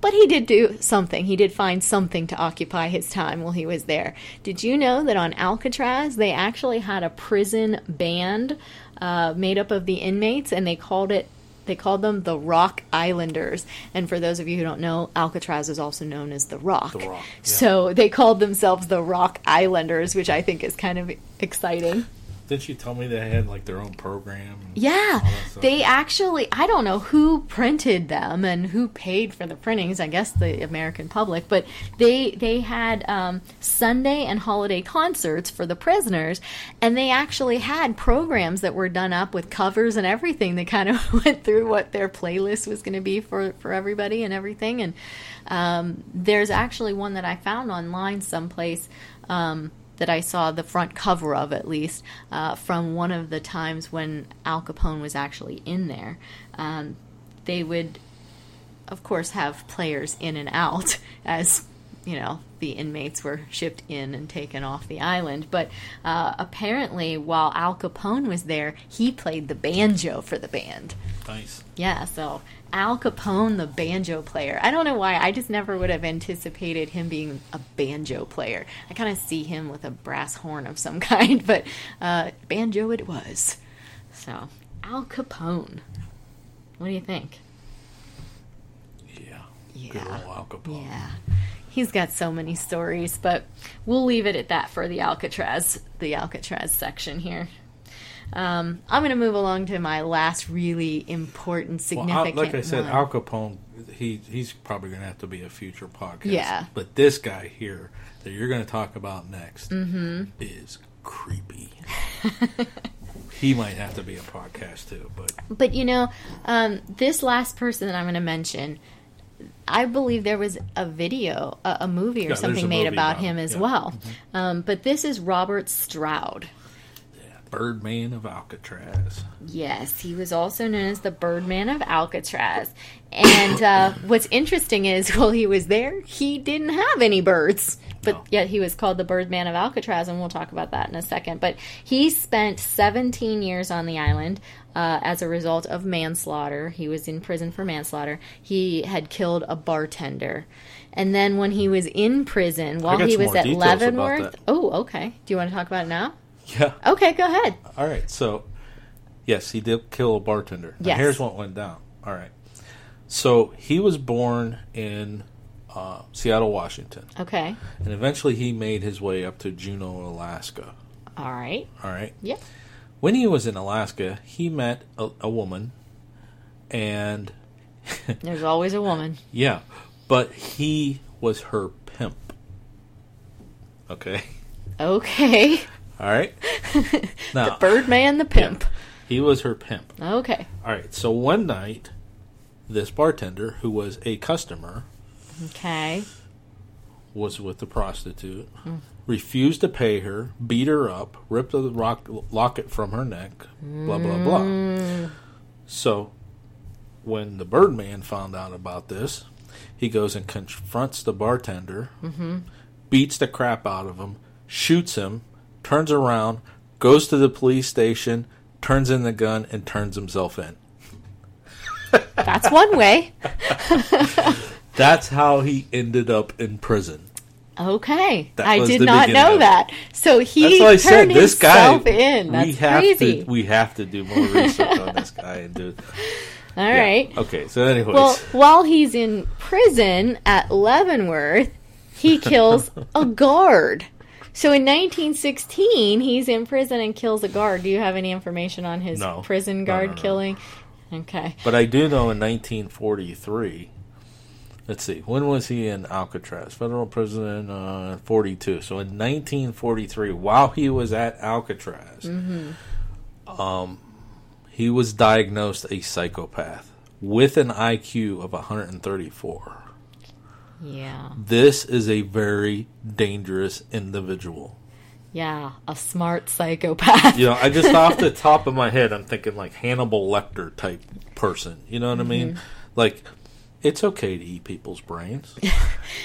But he did do something. He did find something to occupy his time while he was there. Did you know that on Alcatraz they actually had a prison band uh, made up of the inmates, and they called it they called them the Rock Islanders. And for those of you who don't know, Alcatraz is also known as the Rock. The Rock, yeah. So they called themselves the Rock Islanders, which I think is kind of exciting. Didn't you tell me they had like their own program? Yeah, all that stuff? they actually, I don't know who printed them and who paid for the printings. I guess the American public, but they they had um, Sunday and holiday concerts for the prisoners, and they actually had programs that were done up with covers and everything. They kind of went through what their playlist was going to be for for everybody and everything. And um, there's actually one that I found online someplace. Um, that I saw the front cover of, at least, uh, from one of the times when Al Capone was actually in there. Um, they would, of course, have players in and out as you know the inmates were shipped in and taken off the island. But uh, apparently, while Al Capone was there, he played the banjo for the band. Nice. Yeah, so Al Capone, the banjo player. I don't know why. I just never would have anticipated him being a banjo player. I kind of see him with a brass horn of some kind, but uh, banjo it was. So, Al Capone. What do you think? Yeah. Yeah. Good old Al Capone. Yeah. He's got so many stories, but we'll leave it at that for the Alcatraz, the Alcatraz section here. Um, I'm going to move along to my last really important, Well, significant. Like I said, one. Al Capone, he he's probably going to have to be a future podcast. Yeah. But this guy here that you're going to talk about next Mm-hmm. is creepy. he might have to be a podcast too, but But you know, um, this last person that I'm going to mention, I believe there was a video, a, a movie or Yeah, something made movie about about him as yeah. Mm-hmm. well. Um, but this is Robert Stroud. Birdman of Alcatraz. Yes, he was also known as the Birdman of Alcatraz. And uh, what's interesting is, while he was there, he didn't have any birds. But No. yet he was called the Birdman of Alcatraz, and we'll talk about that in a second. But he spent 17 years on the island uh, as a result of manslaughter. He was in prison for manslaughter. He had killed a bartender. And then when he was in prison, while he was at Leavenworth. Oh, okay. Do you want to talk about it now? Yeah. Okay, go ahead. All right. So, yes, he did kill a bartender. Yes. here's what went down. All right. So he was born in uh, Seattle, Washington, Okay. and eventually he made his way up to Juneau, Alaska. All right. All right. Yep. When he was in Alaska, he met a, a woman, and There's always a woman. yeah, but he was her pimp. Okay. Okay. All right. Now Birdman the pimp. he was her pimp. Okay. All right. So one night, this bartender, who was a customer, Okay. was with the prostitute, refused to pay her, beat her up, ripped the rock, locket from her neck, blah, blah, blah. Mm. So, when the Birdman found out about this, he goes and confronts the bartender, mm-hmm. beats the crap out of him, shoots him, turns around, goes to the police station, turns in the gun, and turns himself in. That's one way. That's how he ended up in prison. Okay, That I did not know that. So he That's why I said turned this guy. himself in. That's we have crazy. to we have to do more research on this guy and do. All yeah. right. Okay. So, anyways, Well, while he's in prison at Leavenworth, he kills a guard. So in 1916, he's in prison and kills a guard. Do you have any information on his No. prison guard no, no. killing? Okay. but I do know in 1943. Let's see. When was he in Alcatraz? Federal prison, uh, 42. So in 1943, while he was at Alcatraz, Mm-hmm. um, he was diagnosed a psychopath with an IQ of 134. Yeah. This is a very dangerous individual. Yeah. A smart psychopath. You know, I just off the top of my head, I'm thinking like Hannibal Lecter type person. You know what I mean? Mm-hmm. Like, it's okay to eat people's brains.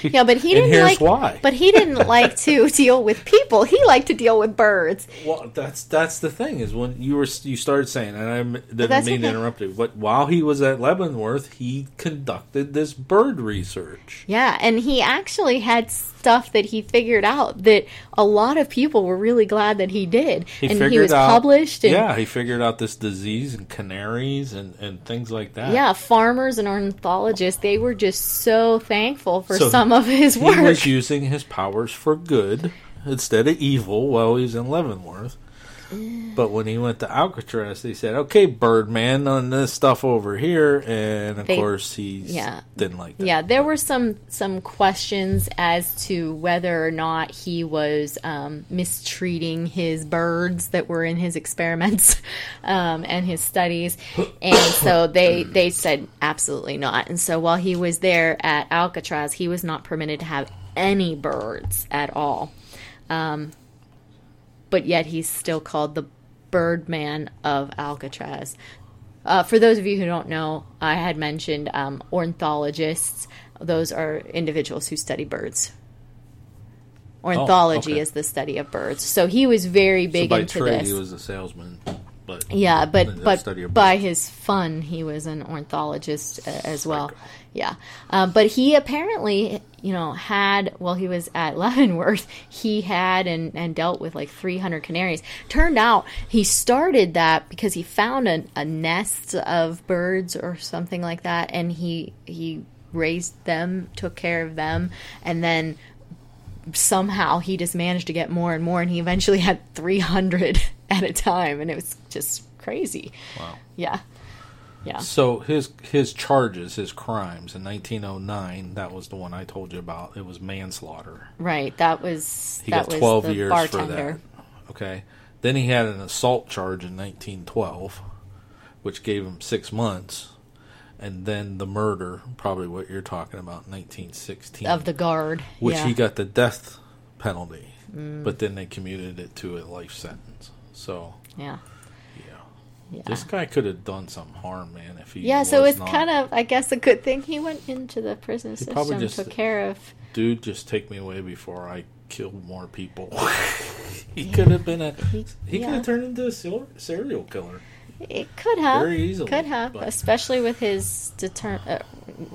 Yeah, but he didn't like. why. But he didn't like to deal with people. He liked to deal with birds. Well, that's that's the thing is when you were you started saying, and I didn't that's mean to interrupt you, but while he was at Leavenworth, he conducted this bird research. Yeah, and he actually had stuff that he figured out that a lot of people were really glad that he did, He and he was out, published. And, yeah, he figured out this disease in canaries and and things like that. Yeah, farmers and ornithologists, they were just so thankful for So some of his work. he was using his powers for good instead of evil while he was in Leavenworth. But when he went to Alcatraz, they said, "Okay, Birdman, on this stuff over here," and of They- course he yeah. didn't like that. yeah, there were some some questions as to whether or not he was um, mistreating his birds that were in his experiments um, and his studies, and so they they said absolutely not. And so while he was there at Alcatraz, he was not permitted to have any birds at all. Um, but yet he's still called the Birdman of Alcatraz. Uh, for those of you who don't know, I had mentioned um, ornithologists. Those are individuals who study birds. Ornithology okay. is the study of birds. So he was very So big by into trade, this. he was a salesman, but Yeah, but but by his fun, he was an ornithologist uh, as well. Yeah, um, but he apparently, you know, had while he was at Leavenworth, he had and, and dealt with like 300 canaries. Turned out he started that because he found a, a nest of birds or something like that, and he he raised them, took care of them, and then somehow he just managed to get more and more and he eventually had 300 at a time and it was just crazy Wow. yeah yeah So his his charges, his crimes in 1909, that was the one I told you about. It was manslaughter. right that was He that got 12 the years bartender for that. Okay. Then he had an assault charge in 1912, which gave him six months. And then the murder, probably what you're talking about, 1916. of the guard which yeah. Mm. he got the death penalty. But then they commuted it to a life sentence. So, yeah. Yeah This guy could have done some harm, man, if he yeah so it's not- kind of i guess a good thing he went into the prison He probably system just- took care of dude, just take me away before I kill more people. he could have been a. He, yeah. could have turned into a serial killer. it could have Very easily, could have but- especially with his deter uh,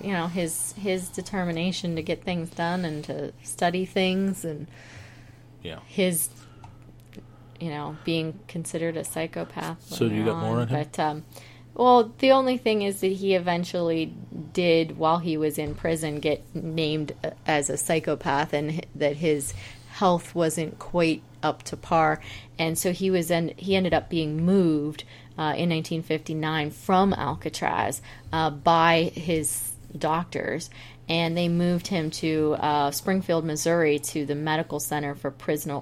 you know his his determination to get things done and to study things and Yeah. his you know being considered a psychopath So you got more on him? but um well the only thing is that he eventually did while he was in prison get named as a psychopath and that his health wasn't quite up to par and so he was en- he ended up being moved uh, in 1959 from Alcatraz uh, by his doctors and they moved him to uh, Springfield, Missouri, to the medical center for prisoner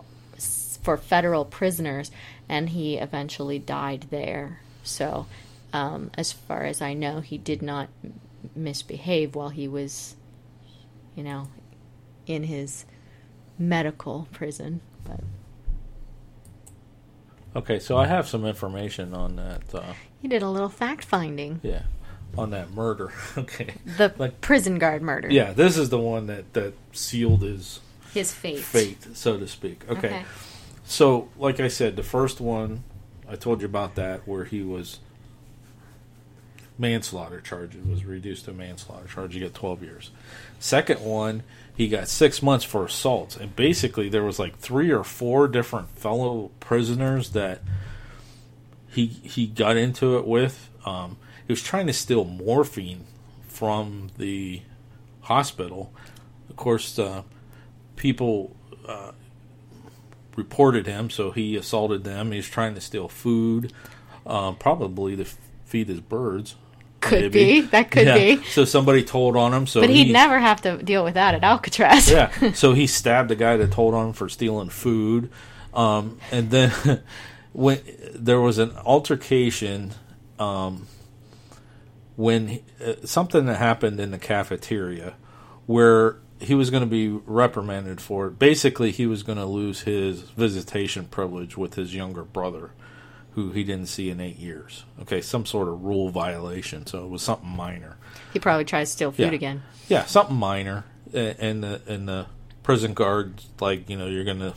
for federal prisoners, and he eventually died there. So, um, as far as I know, he did not misbehave while he was, you know, in his medical prison. But Okay, so I have some information on that. Uh, he did a little fact finding. yeah, on that murder. okay. The Like- prison guard murder. Yeah, this is the one that, that sealed his His fate. fate, so to speak. Okay. Okay. So, like I said, the first one, I told you about that, where he was manslaughter charge. It was reduced to manslaughter charge. You get 12 years. Second one, he got six months for assault. And basically, there was like three or four different fellow prisoners that he he got into it with. Um, he was trying to steal morphine from the hospital. Of course, uh, people uh, reported him, so he assaulted them. He was trying to steal food, uh, probably to f- feed his birds. Could maybe. be. That could Yeah. be. So somebody told on him. So But he'd he, never have to deal with that at Alcatraz. yeah. So he stabbed the guy that told on him for stealing food. Um, and then when there was an altercation, um, when he- uh, something that happened in the cafeteria where he was going to be reprimanded for it. Basically, he was going to lose his visitation privilege with his younger brother, who he didn't see in eight years. Okay, some sort of rule violation. So it was something minor. He probably tries to steal food Yeah. again. Yeah, something minor, and the and the prison guard like you know you're gonna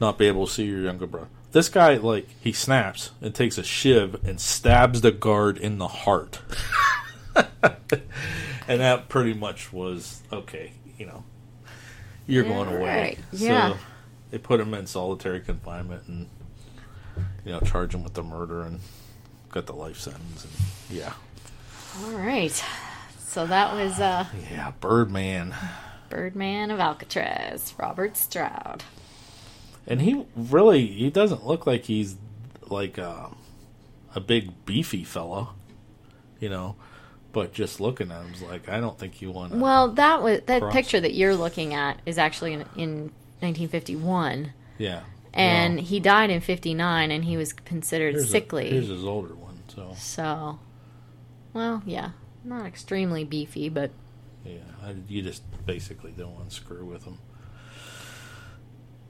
not be able to see your younger brother. This guy like he snaps and takes a shiv and stabs the guard in the heart, and that pretty much was okay. You know, you're going away. Alright, yeah. So they put him in solitary confinement and you know charge him with the murder and got the life sentence. And yeah, All right. So that was uh, yeah, Birdman. Birdman of Alcatraz, Robert Stroud. And he really he doesn't look like he's like a, a big beefy fellow, you know. But just looking at him him's like I don't think you want to. Well, that was that Cross. picture that you're looking at is actually in, in 1951, yeah. and he died in 59, and he was considered here's a- sickly. here's his older one. So So, well, yeah, not extremely beefy, but yeah, I, you just basically don't want to screw with him.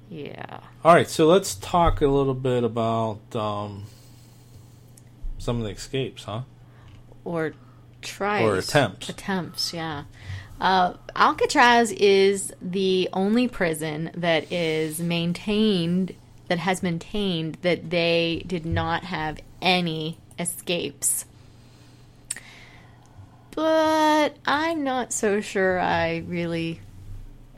yeah. All right, so let's talk a little bit about um, some of the escapes, huh? Or tries. Or attempts. Attempts, yeah. Uh, Alcatraz is the only prison that is maintained, that has maintained that they did not have any escapes. But I'm not so sure I really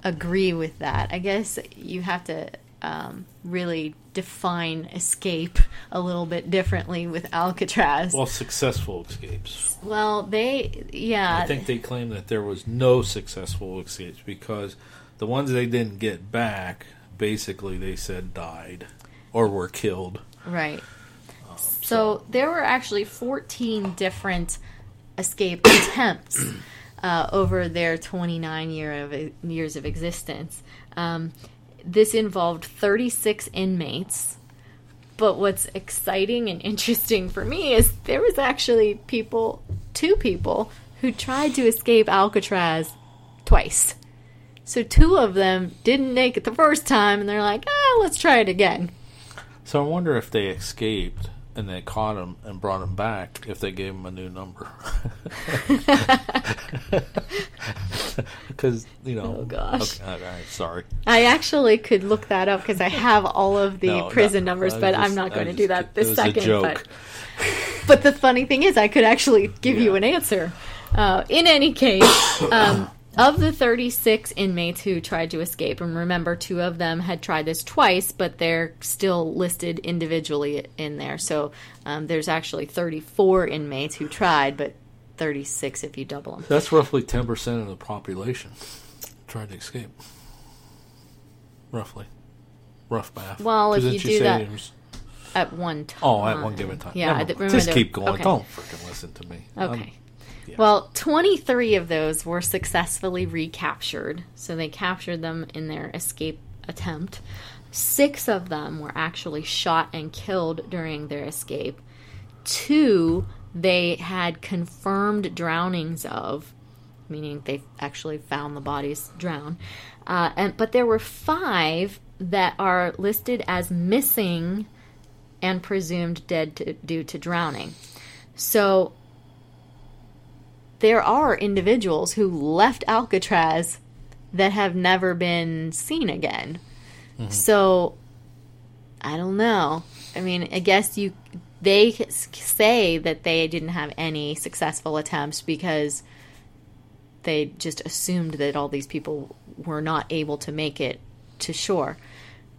agree with that. I guess you have to um, really define escape a little bit differently with Alcatraz. Well, successful escapes. Well, they, yeah. I think they claim that there was no successful escapes because the ones they didn't get back, basically they said died or were killed. Right. So there were actually 14 different escape attempts uh, over their 29 year of, years of existence. Um, this involved 36 inmates. But what's exciting and interesting for me is there was actually people, two people, who tried to escape Alcatraz twice. So two of them didn't make it the first time, and they're like, ah, let's try it again. So I wonder if they escaped and they caught him and brought him back if they gave him a new number. Because, you know. Oh, gosh. Okay, all right, sorry. I actually could look that up because I have all of the No, prison no, numbers, I but just- I'm not going to do that kid- this it was a second. joke. But, but the funny thing is, I could actually give you an answer. Uh, in any case, um, of the 36 inmates who tried to escape, and remember, two of them had tried this twice, but they're still listed individually in there. So um, there's actually 34 inmates who tried, but 36 if you double them. That's roughly 10% of the population tried to escape. Roughly. Rough math. Well, if you do that- savings. At one time. Oh, at one given time. Yeah, Never I d- mind. remember Just keep going. okay. Don't freaking listen to me. Okay. Yeah. Well, 23 of those were successfully recaptured. So they captured them in their escape attempt. Six of them were actually shot and killed during their escape. Two they had confirmed drownings of, meaning they actually found the bodies drowned. Uh, and but there were five that are listed as missing and presumed dead to, due to drowning. So there are individuals who left Alcatraz that have never been seen again. Mm-hmm. So I don't know. I mean, I guess you they say that they didn't have any successful attempts because they just assumed that all these people were not able to make it to shore.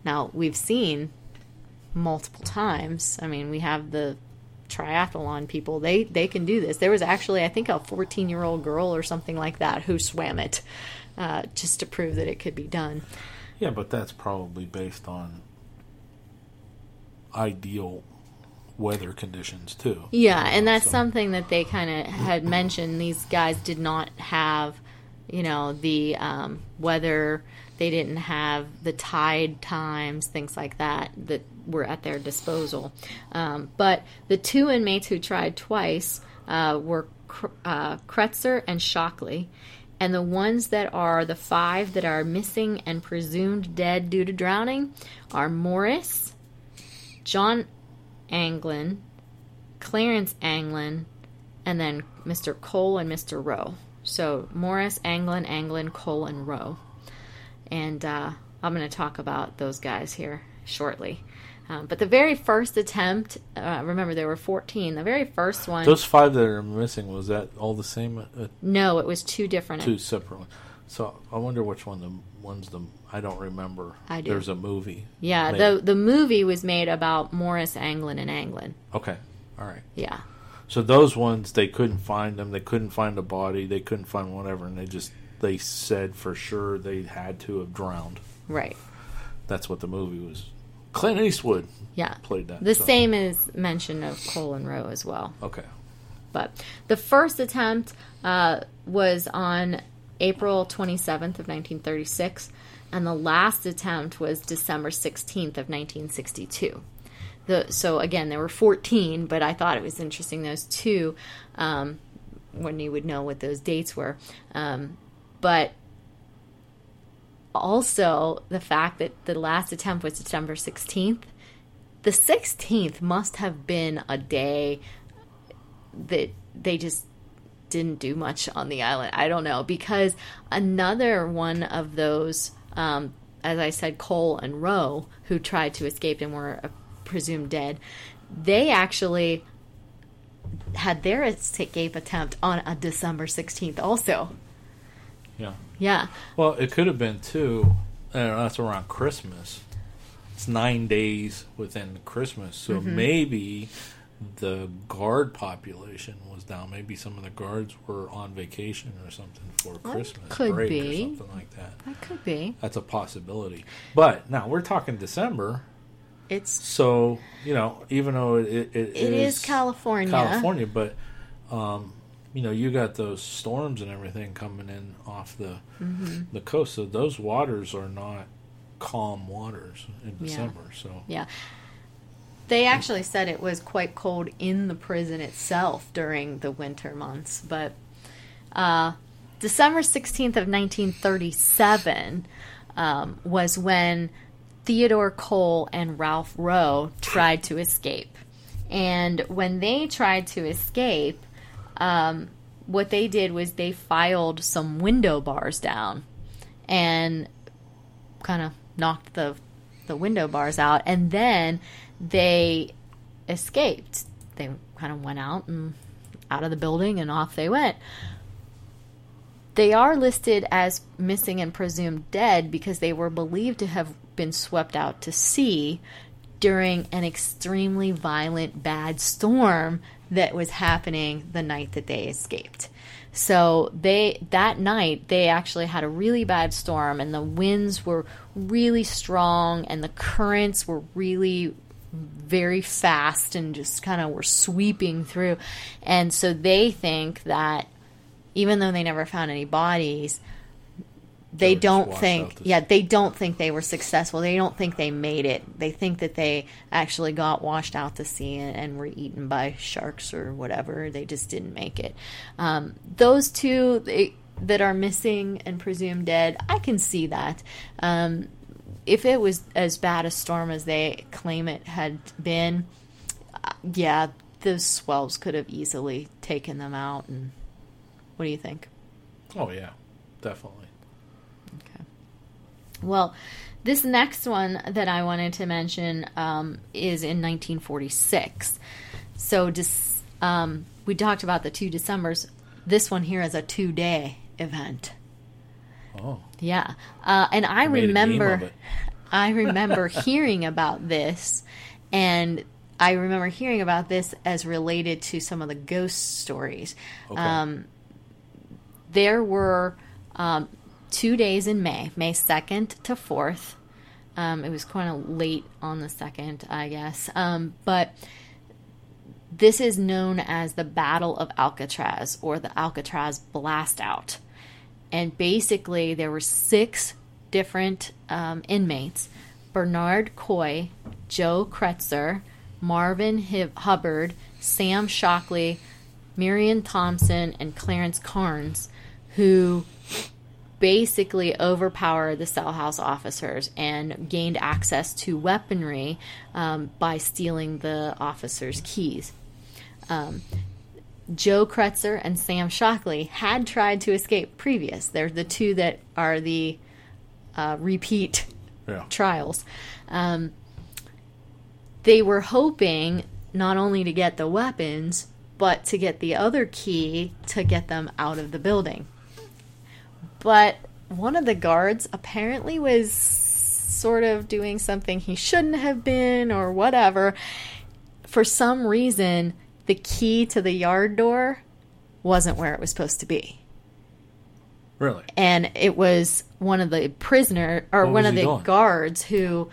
Now, we've seen multiple times. I mean, we have the triathlon people. They they can do this. There was actually, I think, a 14 year old girl or something like that who swam it uh, just to prove that it could be done. Yeah, but that's probably based on ideal weather conditions too. Yeah, and that's So- something that they kind of had mentioned. These guys did not have, you know, the um, weather. They didn't have the tide times, things like that, that were at their disposal. Um, but the two inmates who tried twice uh, were uh, Kretzer and Shockley. And the ones that are the five that are missing and presumed dead due to drowning are Morris, John Anglin, Clarence Anglin, and then Mr. Cole and Mr. Roe. So Morris, Anglin, Anglin, Cole, and Roe. And uh, I'm going to talk about those guys here shortly. Um, but the very first attempt, uh, remember there were 14. The very first one, Those five that are missing was that all the same? Uh, no, it was two different. two separate ones. So I wonder which one the one's the I don't remember. I do. There's a movie. Yeah, made. the the movie was made about Morris, Anglin, and Anglin. Okay, all right. Yeah, So those ones they couldn't find them. They couldn't find a body. They couldn't find whatever, and they just they said for sure they had to have drowned. right. That's what the movie was. Clint Eastwood Yeah, played that. the so- same is mention of Cole and Roe as well. Okay. But the first attempt uh, was on April 27th of 1936, and the last attempt was December 16th of 1962. The, so again, there were 14, but I thought it was interesting those two, um, when you would know what those dates were. Um, but also the fact that the last attempt was December 16th. The 16th must have been a day that they just didn't do much on the island. I don't know because another one of those, um, as I said, Cole and Roe, who tried to escape and were uh, presumed dead, they actually had their escape attempt on a December sixteenth. Also, Yeah. Yeah, Well, it could have been too. Uh, that's around Christmas. It's nine days within Christmas, so Mm-hmm. maybe the guard population was down. Maybe some of the guards were on vacation or something for Christmas could break be. or something like that. that could be. That's a possibility. But now we're talking December, It's so you know, even though it it, it it is California. California, but um, you know, you got those storms and everything coming in off the Mm-hmm. the coast. So those waters are not calm waters in Yeah. December. So Yeah. They actually said it was quite cold in the prison itself during the winter months, but uh, December 16th of 1937 um, was when Theodore Cole and Ralph Roe tried to escape. And when they tried to escape, um, what they did was they filed some window bars down and kind of knocked the the window bars out. And then they escaped. They kind of went out and out of the building and off they went. They are listed as missing and presumed dead because they were believed to have been swept out to sea during an extremely violent bad storm that was happening the night that they escaped. So they that night they actually had a really bad storm and the winds were really strong and the currents were really very fast and just kind of were sweeping through. And so they think that even though they never found any bodies, they They were just don't think yeah they don't think they were successful. They don't think they made it. They think that they actually got washed out to sea and, and were eaten by sharks or whatever. They just didn't make it. Um, those two they, that are missing and presumed dead i can see that. Um, if it was as bad a storm as they claim it had been uh, yeah those swells could have easily taken them out and what do you think? Oh yeah, definitely. Well, this next one that I wanted to mention um, is in 1946. so dis, um, we talked about the two Decembers. This one here is a two day event. Oh, Yeah, uh, and I made a game of remember. I remember hearing about this, and I remember hearing about this as related to some of the ghost stories. Okay. Um, there were um, two days in May, May 2nd to 4th. Um, it was kind of late on the 2nd, I guess. Um, but this is known as the Battle of Alcatraz or the Alcatraz Blast Out. And basically, there were six different um, inmates Bernard Coy, Joe Kretzer, Marvin Hi- Hubbard, Sam Shockley, Marion Thompson, and Clarence Carnes, who basically overpowered the cell house officers and gained access to weaponry um, by stealing the officers' keys. Um, Joe Kretzer and Sam Shockley had tried to escape previous. They're the two that are the uh, repeat yeah. trials. Um, they were hoping not only to get the weapons, but to get the other key to get them out of the building. But one of the guards apparently was sort of doing something he shouldn't have been, or whatever. For some reason, the key to the yard door wasn't where it was supposed to be Really? and it was one of the prisoner or What one of the doing? guards who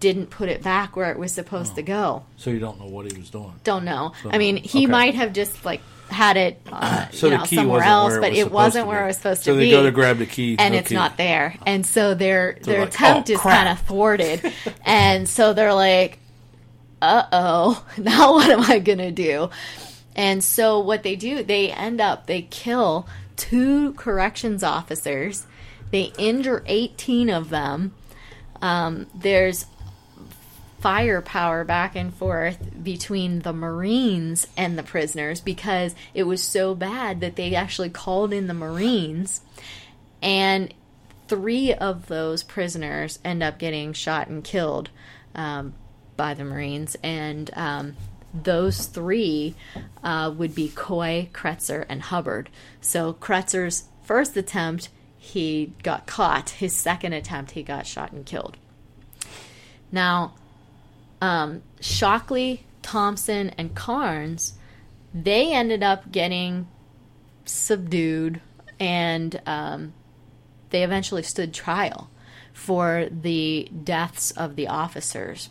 didn't put it back where it was supposed to go. So you don't know what he was doing. Don't know. So- I mean, he okay. might have just like had it, uh, So you know, somewhere else, it but it wasn't where it was supposed So to be. So they go to grab the key, and no it's key. not there. And so their their like, attempt "Oh, is kind of thwarted. and so they're like, "Uh oh, now what am I gonna do?" And so what they do, they end up they kill two corrections officers. They injure 18 of them. Um, there's firepower back and forth between the Marines and the prisoners because it was so bad that they actually called in the Marines. And three of those prisoners end up getting shot and killed um, by the Marines. And um, those three uh, would be Coy, Kretzer, and Hubbard. So Kretzer's first attempt, he got caught. His second attempt, he got shot and killed. Now, um, Shockley, Thompson, and Carnes, they ended up getting subdued and um, they eventually stood trial for the deaths of the officers.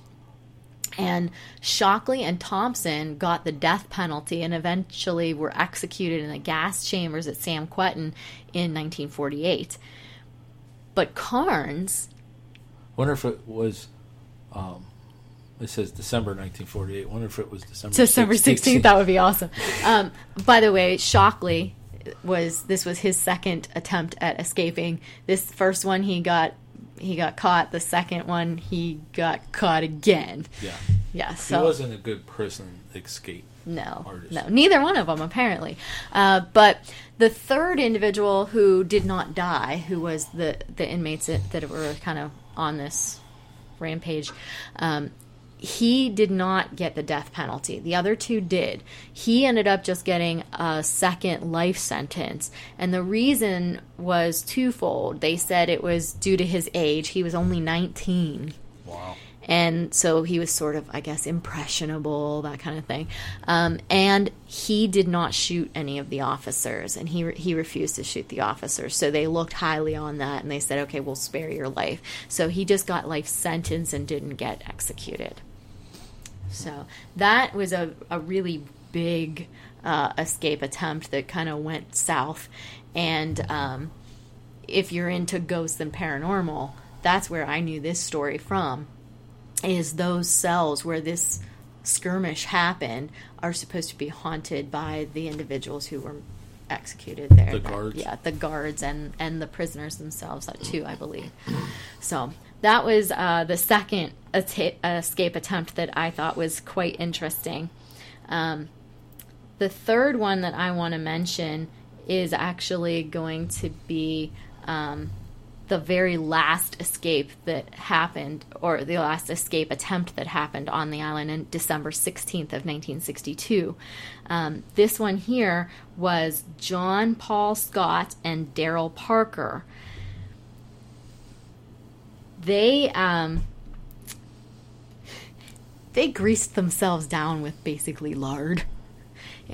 And Shockley and Thompson got the death penalty and eventually were executed in the gas chambers at San Quentin in 1948. But Carnes, I Wonder if it was. Um, it says December 1948. Wonder if it was December. December 16th. 16th, that would be awesome. Um, by the way, Shockley was this was his second attempt at escaping. This first one he got he got caught. The second one he got caught again. Yeah. Yeah, So He wasn't a good prison escape. no, artist. no, neither one of them apparently. Uh, but the third individual who did not die, who was the the inmates that, that were kind of on this rampage, um, he did not get the death penalty. The other two did. He ended up just getting a second life sentence, and the reason was twofold. They said it was due to his age; he was only nineteen Wow. and so he was sort of, I guess, impressionable, that kind of thing. Um, and he did not shoot any of the officers, and he re- he refused to shoot the officers. So they looked highly on that, and they said, "Okay, we'll spare your life." So he just got life sentence and didn't get executed. So that was a, a really big uh, escape attempt that kind of went south. And um, if you're into ghosts and paranormal, that's where I knew this story from. Is those cells where this skirmish happened are supposed to be haunted by the individuals who were executed there. The guards? yeah, the guards and and the prisoners themselves, too, I believe. So that was uh, the second escape attempt that I thought was quite interesting. Um, the third one that I want to mention is actually going to be um, the very last escape that happened, or the last escape attempt that happened on the island in December 16th of 1962. Um, this one here was John Paul Scott and Daryl Parker. They um, they greased themselves down with basically lard,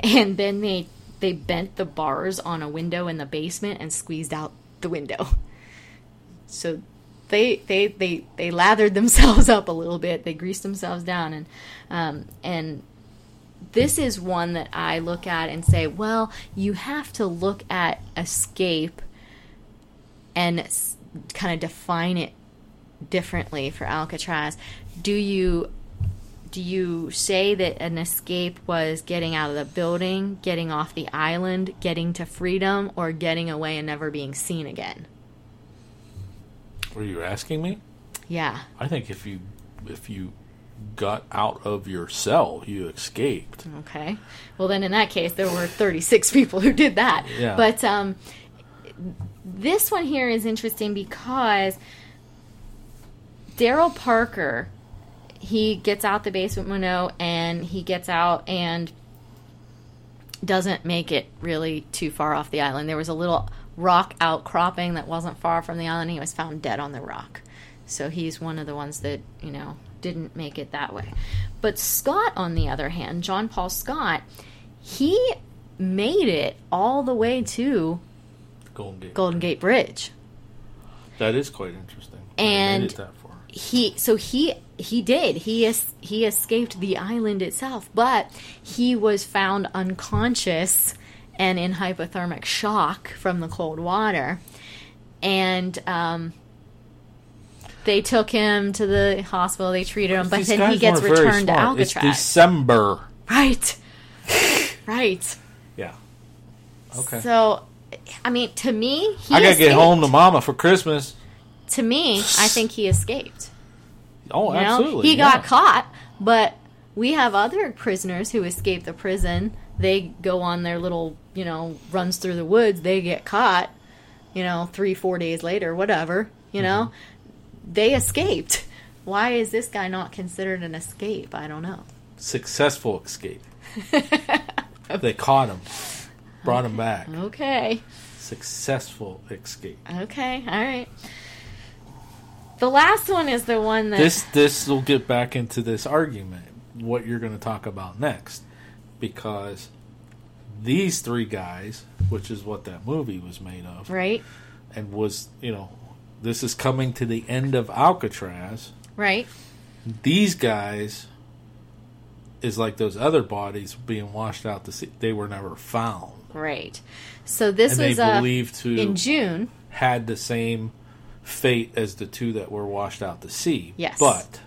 and then they they bent the bars on a window in the basement and squeezed out the window. So they they they they lathered themselves up a little bit. They greased themselves down, and um, and this is one that I look at and say, well, you have to look at escape and kind of define it differently for Alcatraz. Do you do you say that an escape was getting out of the building, getting off the island, getting to freedom, or getting away and never being seen again? Were you asking me? Yeah. I think if you if you got out of your cell, you escaped. Okay. Well, then in that case, there were 36 people who did that. Yeah. But um, this one here is interesting because Daryl Parker, he gets out the basement window and he gets out and doesn't make it really too far off the island. There was a little rock outcropping that wasn't far from the island. He was found dead on the rock. So he's one of the ones that, you know, didn't make it that way. But Scott, on the other hand, John Paul Scott, he made it all the way to Golden Gate. Golden Gate Bridge. That is quite interesting. And it that far. He so he he did he es- he escaped the island itself but he was found unconscious and in hypothermic shock from the cold water and um they took him to the hospital they treated him but then he gets returned to smart. It's alcatraz December. right right Yeah. Okay. so i mean to me he I gotta get home to Mama for Christmas. To me i think he escaped Oh, You know, absolutely. he yeah. got caught, but we have other prisoners who escape the prison. They go on their little, you know, runs through the woods. They get caught, you know, three, four days later, whatever, you know. Mm-hmm. They escaped. Why is this guy not considered an escape? I don't know. Successful escape. they caught him, brought him back. Okay. Successful escape. Okay. All right. The last one is the one that. This this will get back into this argument. What you're going to talk about next, because these three guys, which is what that movie was made of, right? and was you know, this is coming to the end of Alcatraz. Right. These guys is like those other bodies being washed out to sea. They were never found, Right. So this and they was uh, believed to in June. had the same fate as the two that were washed out to sea. Yes. but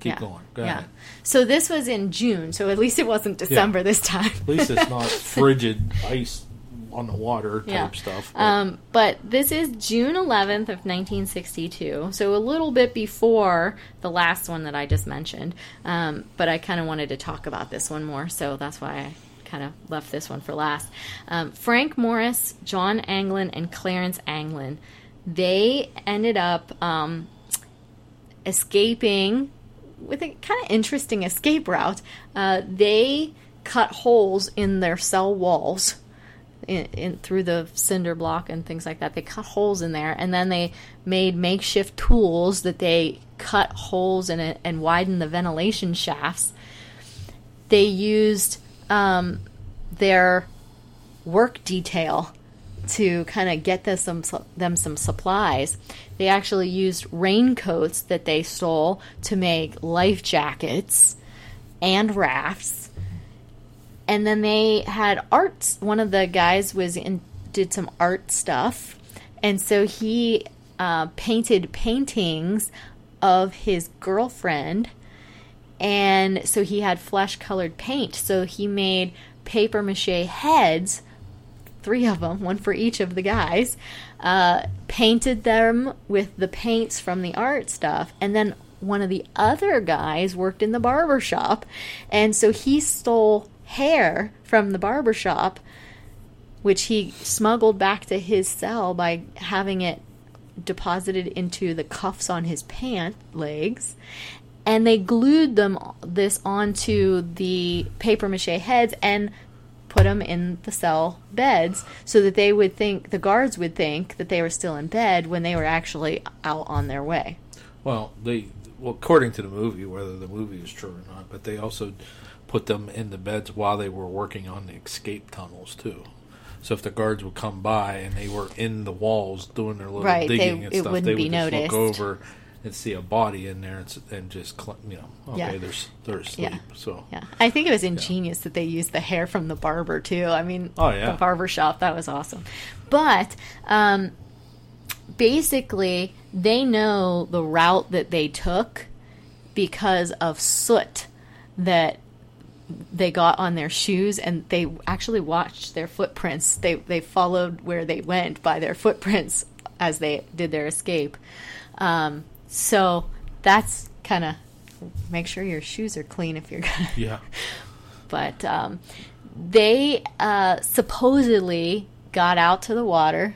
keep Yeah. going. Go yeah. ahead. So this was in June, so at least it wasn't December this time. At least it's not frigid ice on the water type Yeah. stuff. but- Um, but this is June 11th of 1962, so a little bit before the last one that I just mentioned. Um, but I kind of wanted to talk about this one more, so that's why I kind of left this one for last. Um, Frank Morris, John Anglin, and Clarence Anglin, they ended up um, escaping with a kind of interesting escape route. Uh, they cut holes in their cell walls in, in through the cinder block and things like that. They cut holes in there, and then they made makeshift tools that they cut holes in it and widened the ventilation shafts. They used um, their work detail to kind of get them some them some supplies. They actually used raincoats that they stole to make life jackets and rafts. And then they had arts. One of the guys was in did some art stuff, and so he uh, painted paintings of his girlfriend and so he had flesh colored paint. So he made paper mache heads, three of them, one for each of the guys, uh, painted them with the paints from the art stuff, and then one of the other guys worked in the barber shop, and so he stole hair from the barber shop, which he smuggled back to his cell by having it deposited into the cuffs on his pant legs, and they glued them this onto the paper mache heads and put them in the cell beds so that they would think the guards would think that they were still in bed when they were actually out on their way. Well, they well according to the movie, whether the movie is true or not, but they also put them in the beds while they were working on the escape tunnels too. So if the guards would come by and they were in the walls doing their little Right, they- digging and it stuff, they would just noticed. look over and see a body in there and, and just you know okay Yeah. they're s- asleep. Yeah. So Yeah, I think it was ingenious that they used the hair from the barber too. I mean, Oh, yeah. the barber shop that was awesome. But um, basically, they know the route that they took because of soot that they got on their shoes, and they actually watched their footprints. They they followed where they went by their footprints as they did their escape. Um, so that's kind of make sure your shoes are clean if you're gonna yeah, but um, they uh, supposedly got out to the water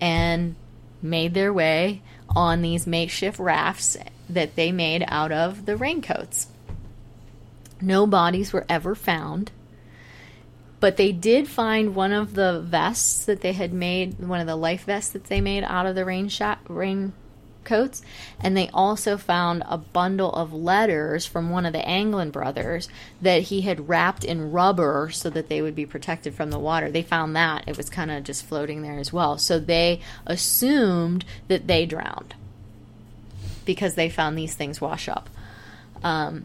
and made their way on these makeshift rafts that they made out of the raincoats. No bodies were ever found, but they did find one of the vests that they had made, one of the life vests that they made out of the rain shot, raincoats, and they also found a bundle of letters from one of the Anglin brothers that he had wrapped in rubber so that they would be protected from the water. They found that it was kind of just floating there as well, so they assumed that they drowned because they found these things wash up. Um,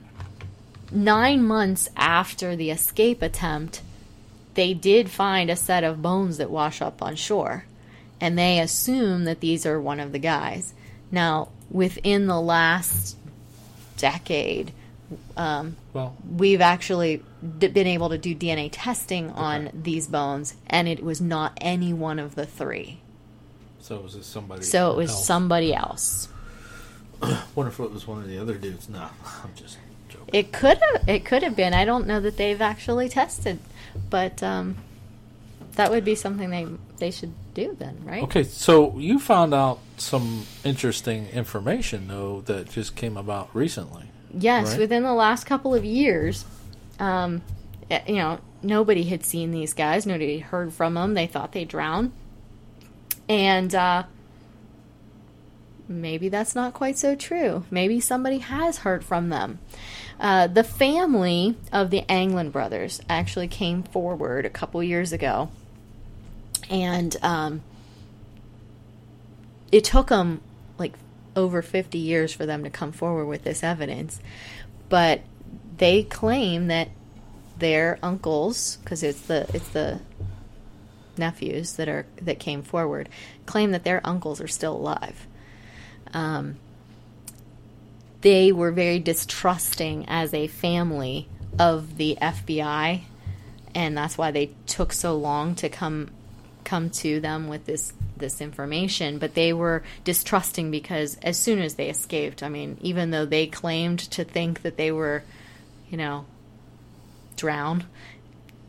nine months after the escape attempt, they did find a set of bones that wash up on shore. And they assume that these are one of the guys. Now, within the last decade, um, well, we've actually d- been able to do DNA testing on these bones, and it was not any one of the three. so it was somebody? So it was else? somebody else. Wonder if it was one of the other dudes. No, I'm just joking. It could have. It could have been. I don't know that they've actually tested, but um, that would be something they they should do then, right? Okay, so you found out some interesting information though that just came about recently. Yes, Right. within the last couple of years, um, eh, you know, nobody had seen these guys. Nobody had heard from them. They thought they drowned, and uh, maybe that's not quite so true. Maybe somebody has heard from them. Uh, the family of the Anglin brothers actually came forward a couple years ago, and um, it took them like over 50 years for them to come forward with this evidence. But they claim that their uncles, because it's the it's the nephews that are that came forward, claim that their uncles are still alive. Um, they were very distrusting as a family of the FBI, and that's why they took so long to come come to them with this this information but they were distrusting because as soon as they escaped i mean even though they claimed to think that they were you know drowned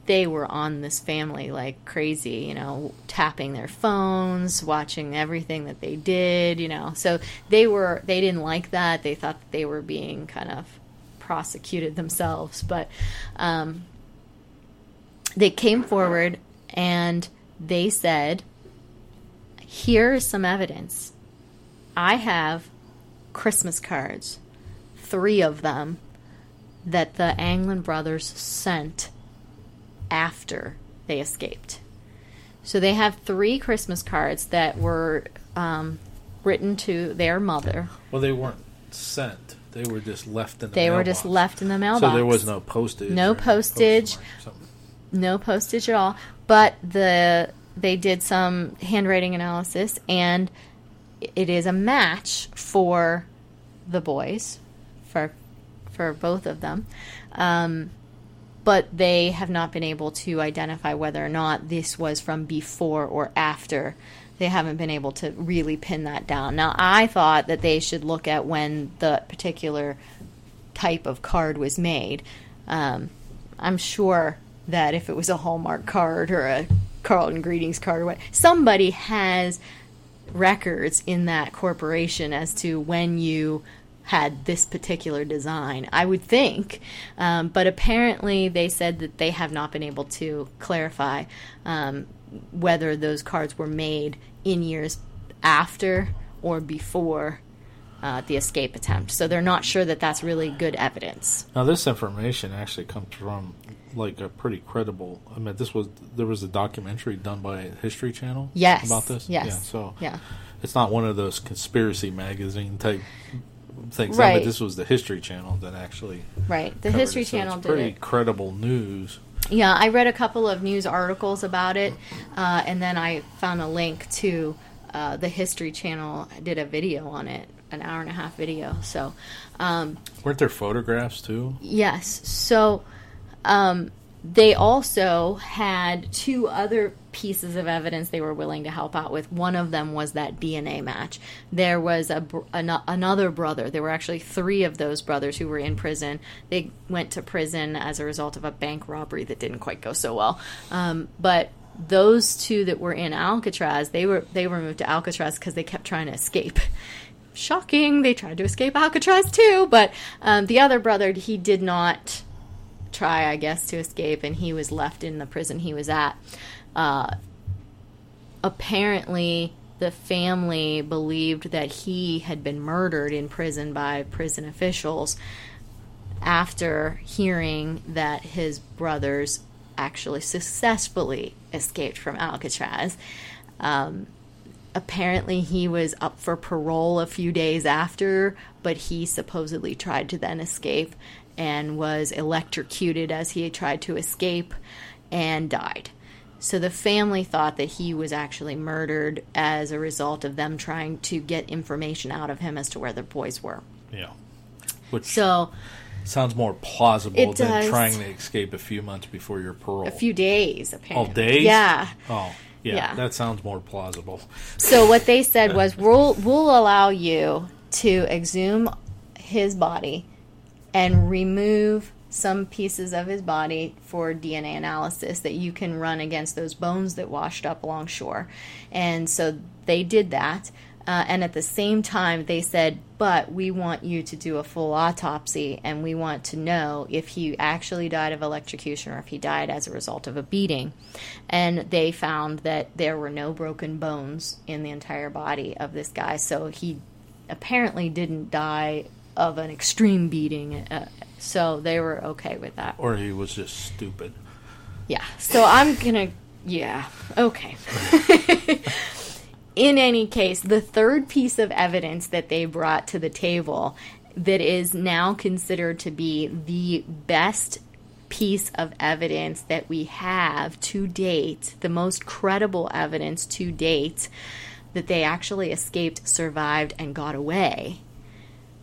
they were on this family like crazy you know tapping their phones watching everything that they did you know. So they were they didn't like that. They thought that they were being kind of prosecuted themselves. But um, they came forward and they said, Here's some evidence. I have Christmas cards, three of them, that the Anglin brothers sent after they escaped. So they have three Christmas cards that were um, written to their mother. Well, they weren't sent; they were just left in the. They were just left in the mailbox. So there was no postage. No postage. No postage at all but the they did some handwriting analysis and it is a match for the boys for for both of them. Um, but they have not been able to identify whether or not this was from before or after. They haven't been able to really pin that down. Now i thought that they should look at when the particular type of card was made. Um, I'm sure that if it was a Hallmark card or a Carlton Greetings card or what, somebody has records in that corporation as to when you had this particular design. I would think, um, but apparently they said that they have not been able to clarify um, whether those cards were made in years after or before uh, the escape attempt. So they're not sure that that's really good evidence. Now, this information actually comes from like a pretty credible. I mean, this was there was a documentary done by History Channel. Yes. about this. Yes. Yeah. So Yeah. it's not one of those conspiracy magazine type things. Right. But this was the History Channel that actually. Right. The History it, so Channel did pretty it. credible news. Yeah, I read a couple of news articles about it, uh, and then I found a link to uh, the History Channel I did a video on it, an hour and a half video. So, um, Weren't there photographs too? yes. So, um, they also had two other pieces of evidence they were willing to help out with. One of them was that DNA match. There was a ano- another brother. There were actually three of those brothers who were in prison. They went to prison as a result of a bank robbery that didn't quite go so well. Um, but those two that were in Alcatraz, they were they were moved to Alcatraz because they kept trying to escape. Shocking! They tried to escape Alcatraz too, but um, the other brother he did not try, I guess, to escape, and he was left in the prison he was at. Uh, apparently, the family believed that he had been murdered in prison by prison officials after hearing that his brothers actually successfully escaped from Alcatraz. Um, apparently he was up for parole a few days after, but he supposedly tried to then escape and was electrocuted as he tried to escape and died. So the family thought that he was actually murdered as a result of them trying to get information out of him as to where the boys were. Yeah. Which So sounds more plausible than does. trying to escape a few months before your parole. a few days apparently. oh, apparently. days? Yeah. Oh, yeah, Yeah. That sounds more plausible. So what they said was we'll we'll allow you to exhume his body and remove some pieces of his body for DNA analysis that you can run against those bones that washed up along shore. And so they did that. Uh, and at the same time, they said, but we want you to do a full autopsy and we want to know if he actually died of electrocution or if he died as a result of a beating. And they found that there were no broken bones in the entire body of this guy. So he apparently didn't die of an extreme beating. Uh, so they were okay with that. Or he was just stupid. Yeah. So I'm gonna. Yeah. Okay. In any case, the third piece of evidence that they brought to the table that is now considered to be the best piece of evidence that we have to date, the most credible evidence to date that they actually escaped, survived, and got away,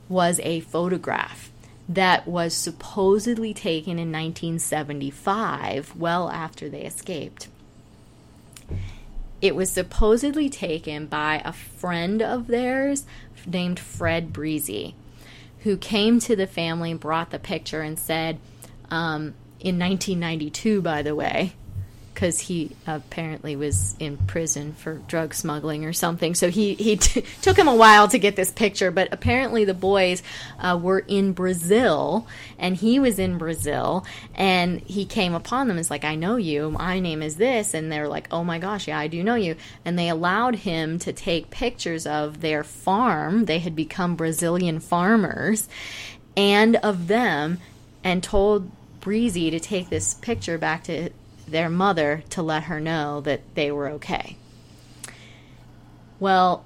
was a photograph that was supposedly taken in 1975, well after they escaped. It was supposedly taken by a friend of theirs named Fred Brizzi, who came to the family and brought the picture and said, um, in 1992, by the way, because he apparently was in prison for drug smuggling or something. So he he t- took him a while to get this picture, but apparently the boys uh, were in Brazil, and he was in Brazil, and he came upon them. It's like I know you. My name is this, and they're like, oh my gosh, yeah, I do know you. And they allowed him to take pictures of their farm. They had become Brazilian farmers, and of them, and told Brizzi to take this picture back to their mother to let her know that they were okay. Well,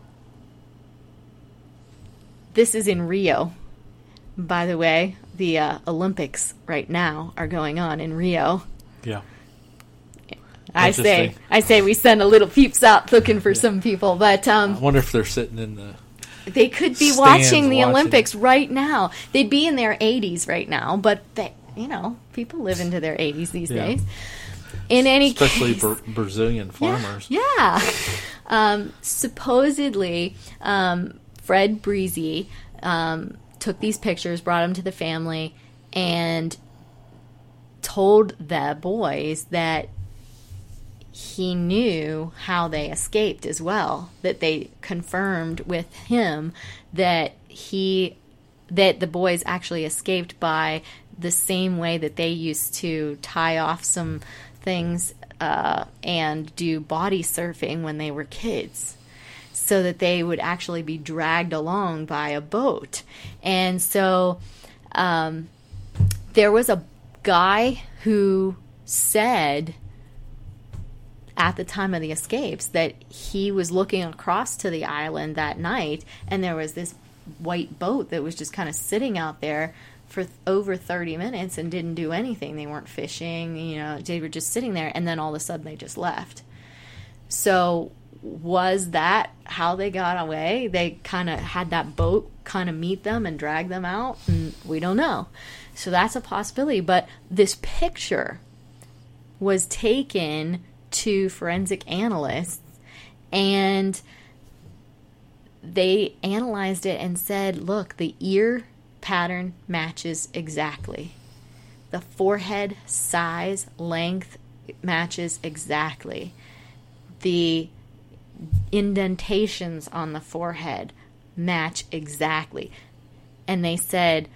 this is in Rio. By the way, the uh, Olympics right now are going on in Rio. Yeah. I say, I say, we send a little peeps out looking for some people, but I um, wonder if they're sitting in the. they could be watching the watching. Olympics right now. They'd be in their 80s right now, but they, you know, people live into their 80s these Yeah. days. In any Especially case, Bra- Brazilian farmers. Yeah. Um, supposedly, um, Fred Brizzi um, took these pictures, brought them to the family, and told the boys that he knew how they escaped as well. That they confirmed with him that he that the boys actually escaped by the same way that they used to tie off some things uh, and do body surfing when they were kids so that they would actually be dragged along by a boat. And so um, there was a guy who said at the time of the escapes that he was looking across to the island that night and there was this white boat that was just kind of sitting out there for over 30 minutes and didn't do anything. They weren't fishing, you know, they were just sitting there and then all of a sudden they just left. So was that how they got away? They kind of had that boat kind of meet them and drag them out, and we don't know. So that's a possibility. But this picture was taken to forensic analysts, and they analyzed it and said, look, the ear pattern matches exactly. The forehead size, length matches exactly. The indentations on the forehead match exactly. And they said,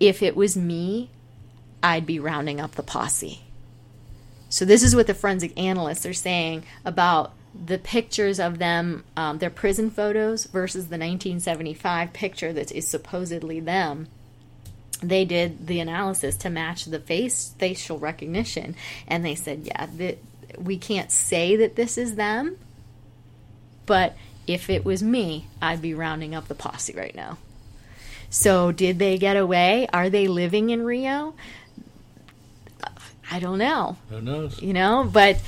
if it was me, I'd be rounding up the posse. So, this is what the forensic analysts are saying about the pictures of them, um, their prison photos versus the 1975 picture that is supposedly them. They did the analysis to match the face facial recognition, and they said, yeah, we can't say that this is them, but if it was me, I'd be rounding up the posse right now. So, did they get away? Are they living in Rio? I don't know. Who knows? You know, but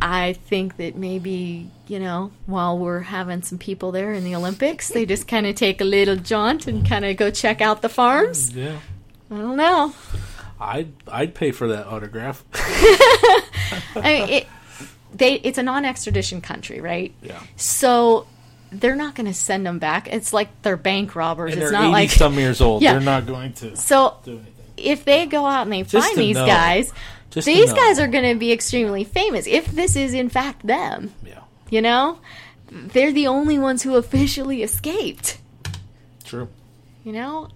I think that maybe, you know, while we're having some people there in the Olympics, they just kind of take a little jaunt and kind of go check out the farms. Yeah. I don't know. I'd I'd pay for that autograph. I mean, it, they it's a non-extradition country, right? Yeah. So they're not going to send them back. It's like they're bank robbers. And it's they're not 80 like some years old. Yeah. They're not going to so. do anything. If they go out and they Just find these know. guys, Just these guys are going to be extremely famous. If this is in fact them, Yeah. you know, they're the only ones who officially escaped. True. you know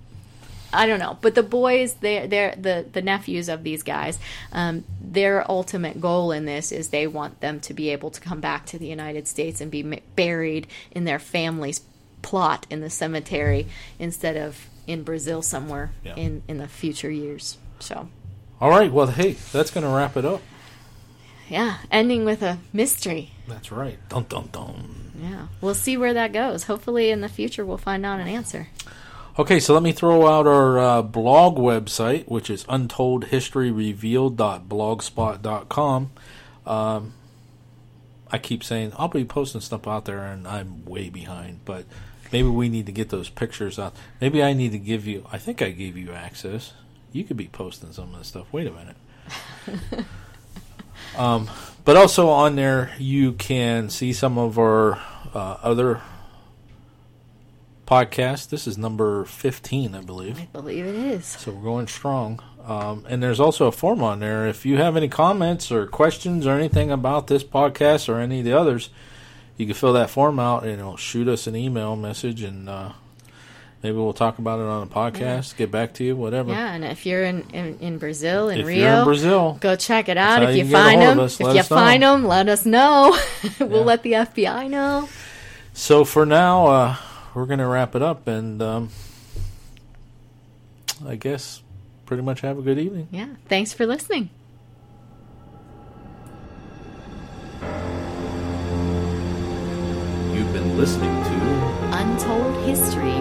i don't know but the boys they're, they're the the nephews of these guys um, their ultimate goal in this is they want them to be able to come back to the united states and be buried in their family's plot in the cemetery instead of in brazil somewhere Yeah. in in the future years so All right. Well, hey, that's going to wrap it up. yeah ending with a mystery That's right. Dun dun dun. yeah we'll see where that goes hopefully in the future we'll find out an answer Okay, so let me throw out our uh, blog website, which is untoldhistoryrevealed.blogspot.com. Um, I keep saying I'll be posting stuff out there, and I'm way behind. But maybe we need to get those pictures out. Maybe I need to give you. I think I gave you access. You could be posting some of this stuff. Wait a minute. um, but also on there, you can see some of our uh, other podcasts. This is number 15, I believe. i believe it is So we're going strong. Um, and there's also a form on there. If you have any comments or questions or anything about this podcast or any of the others, you can fill that form out and it'll shoot us an email message and uh, maybe we'll talk about it on a podcast, get back to you, whatever. Yeah, and if you're in, in, in Brazil, in If Rio, you're in Brazil, go check it out. If you you, can get a find them, us. if you us know. find them, let us know. we'll Yeah. let the FBI know. so for now, uh, we're going to wrap it up and um, I guess pretty much have a good evening. Yeah, thanks for listening. You've been listening to Untold History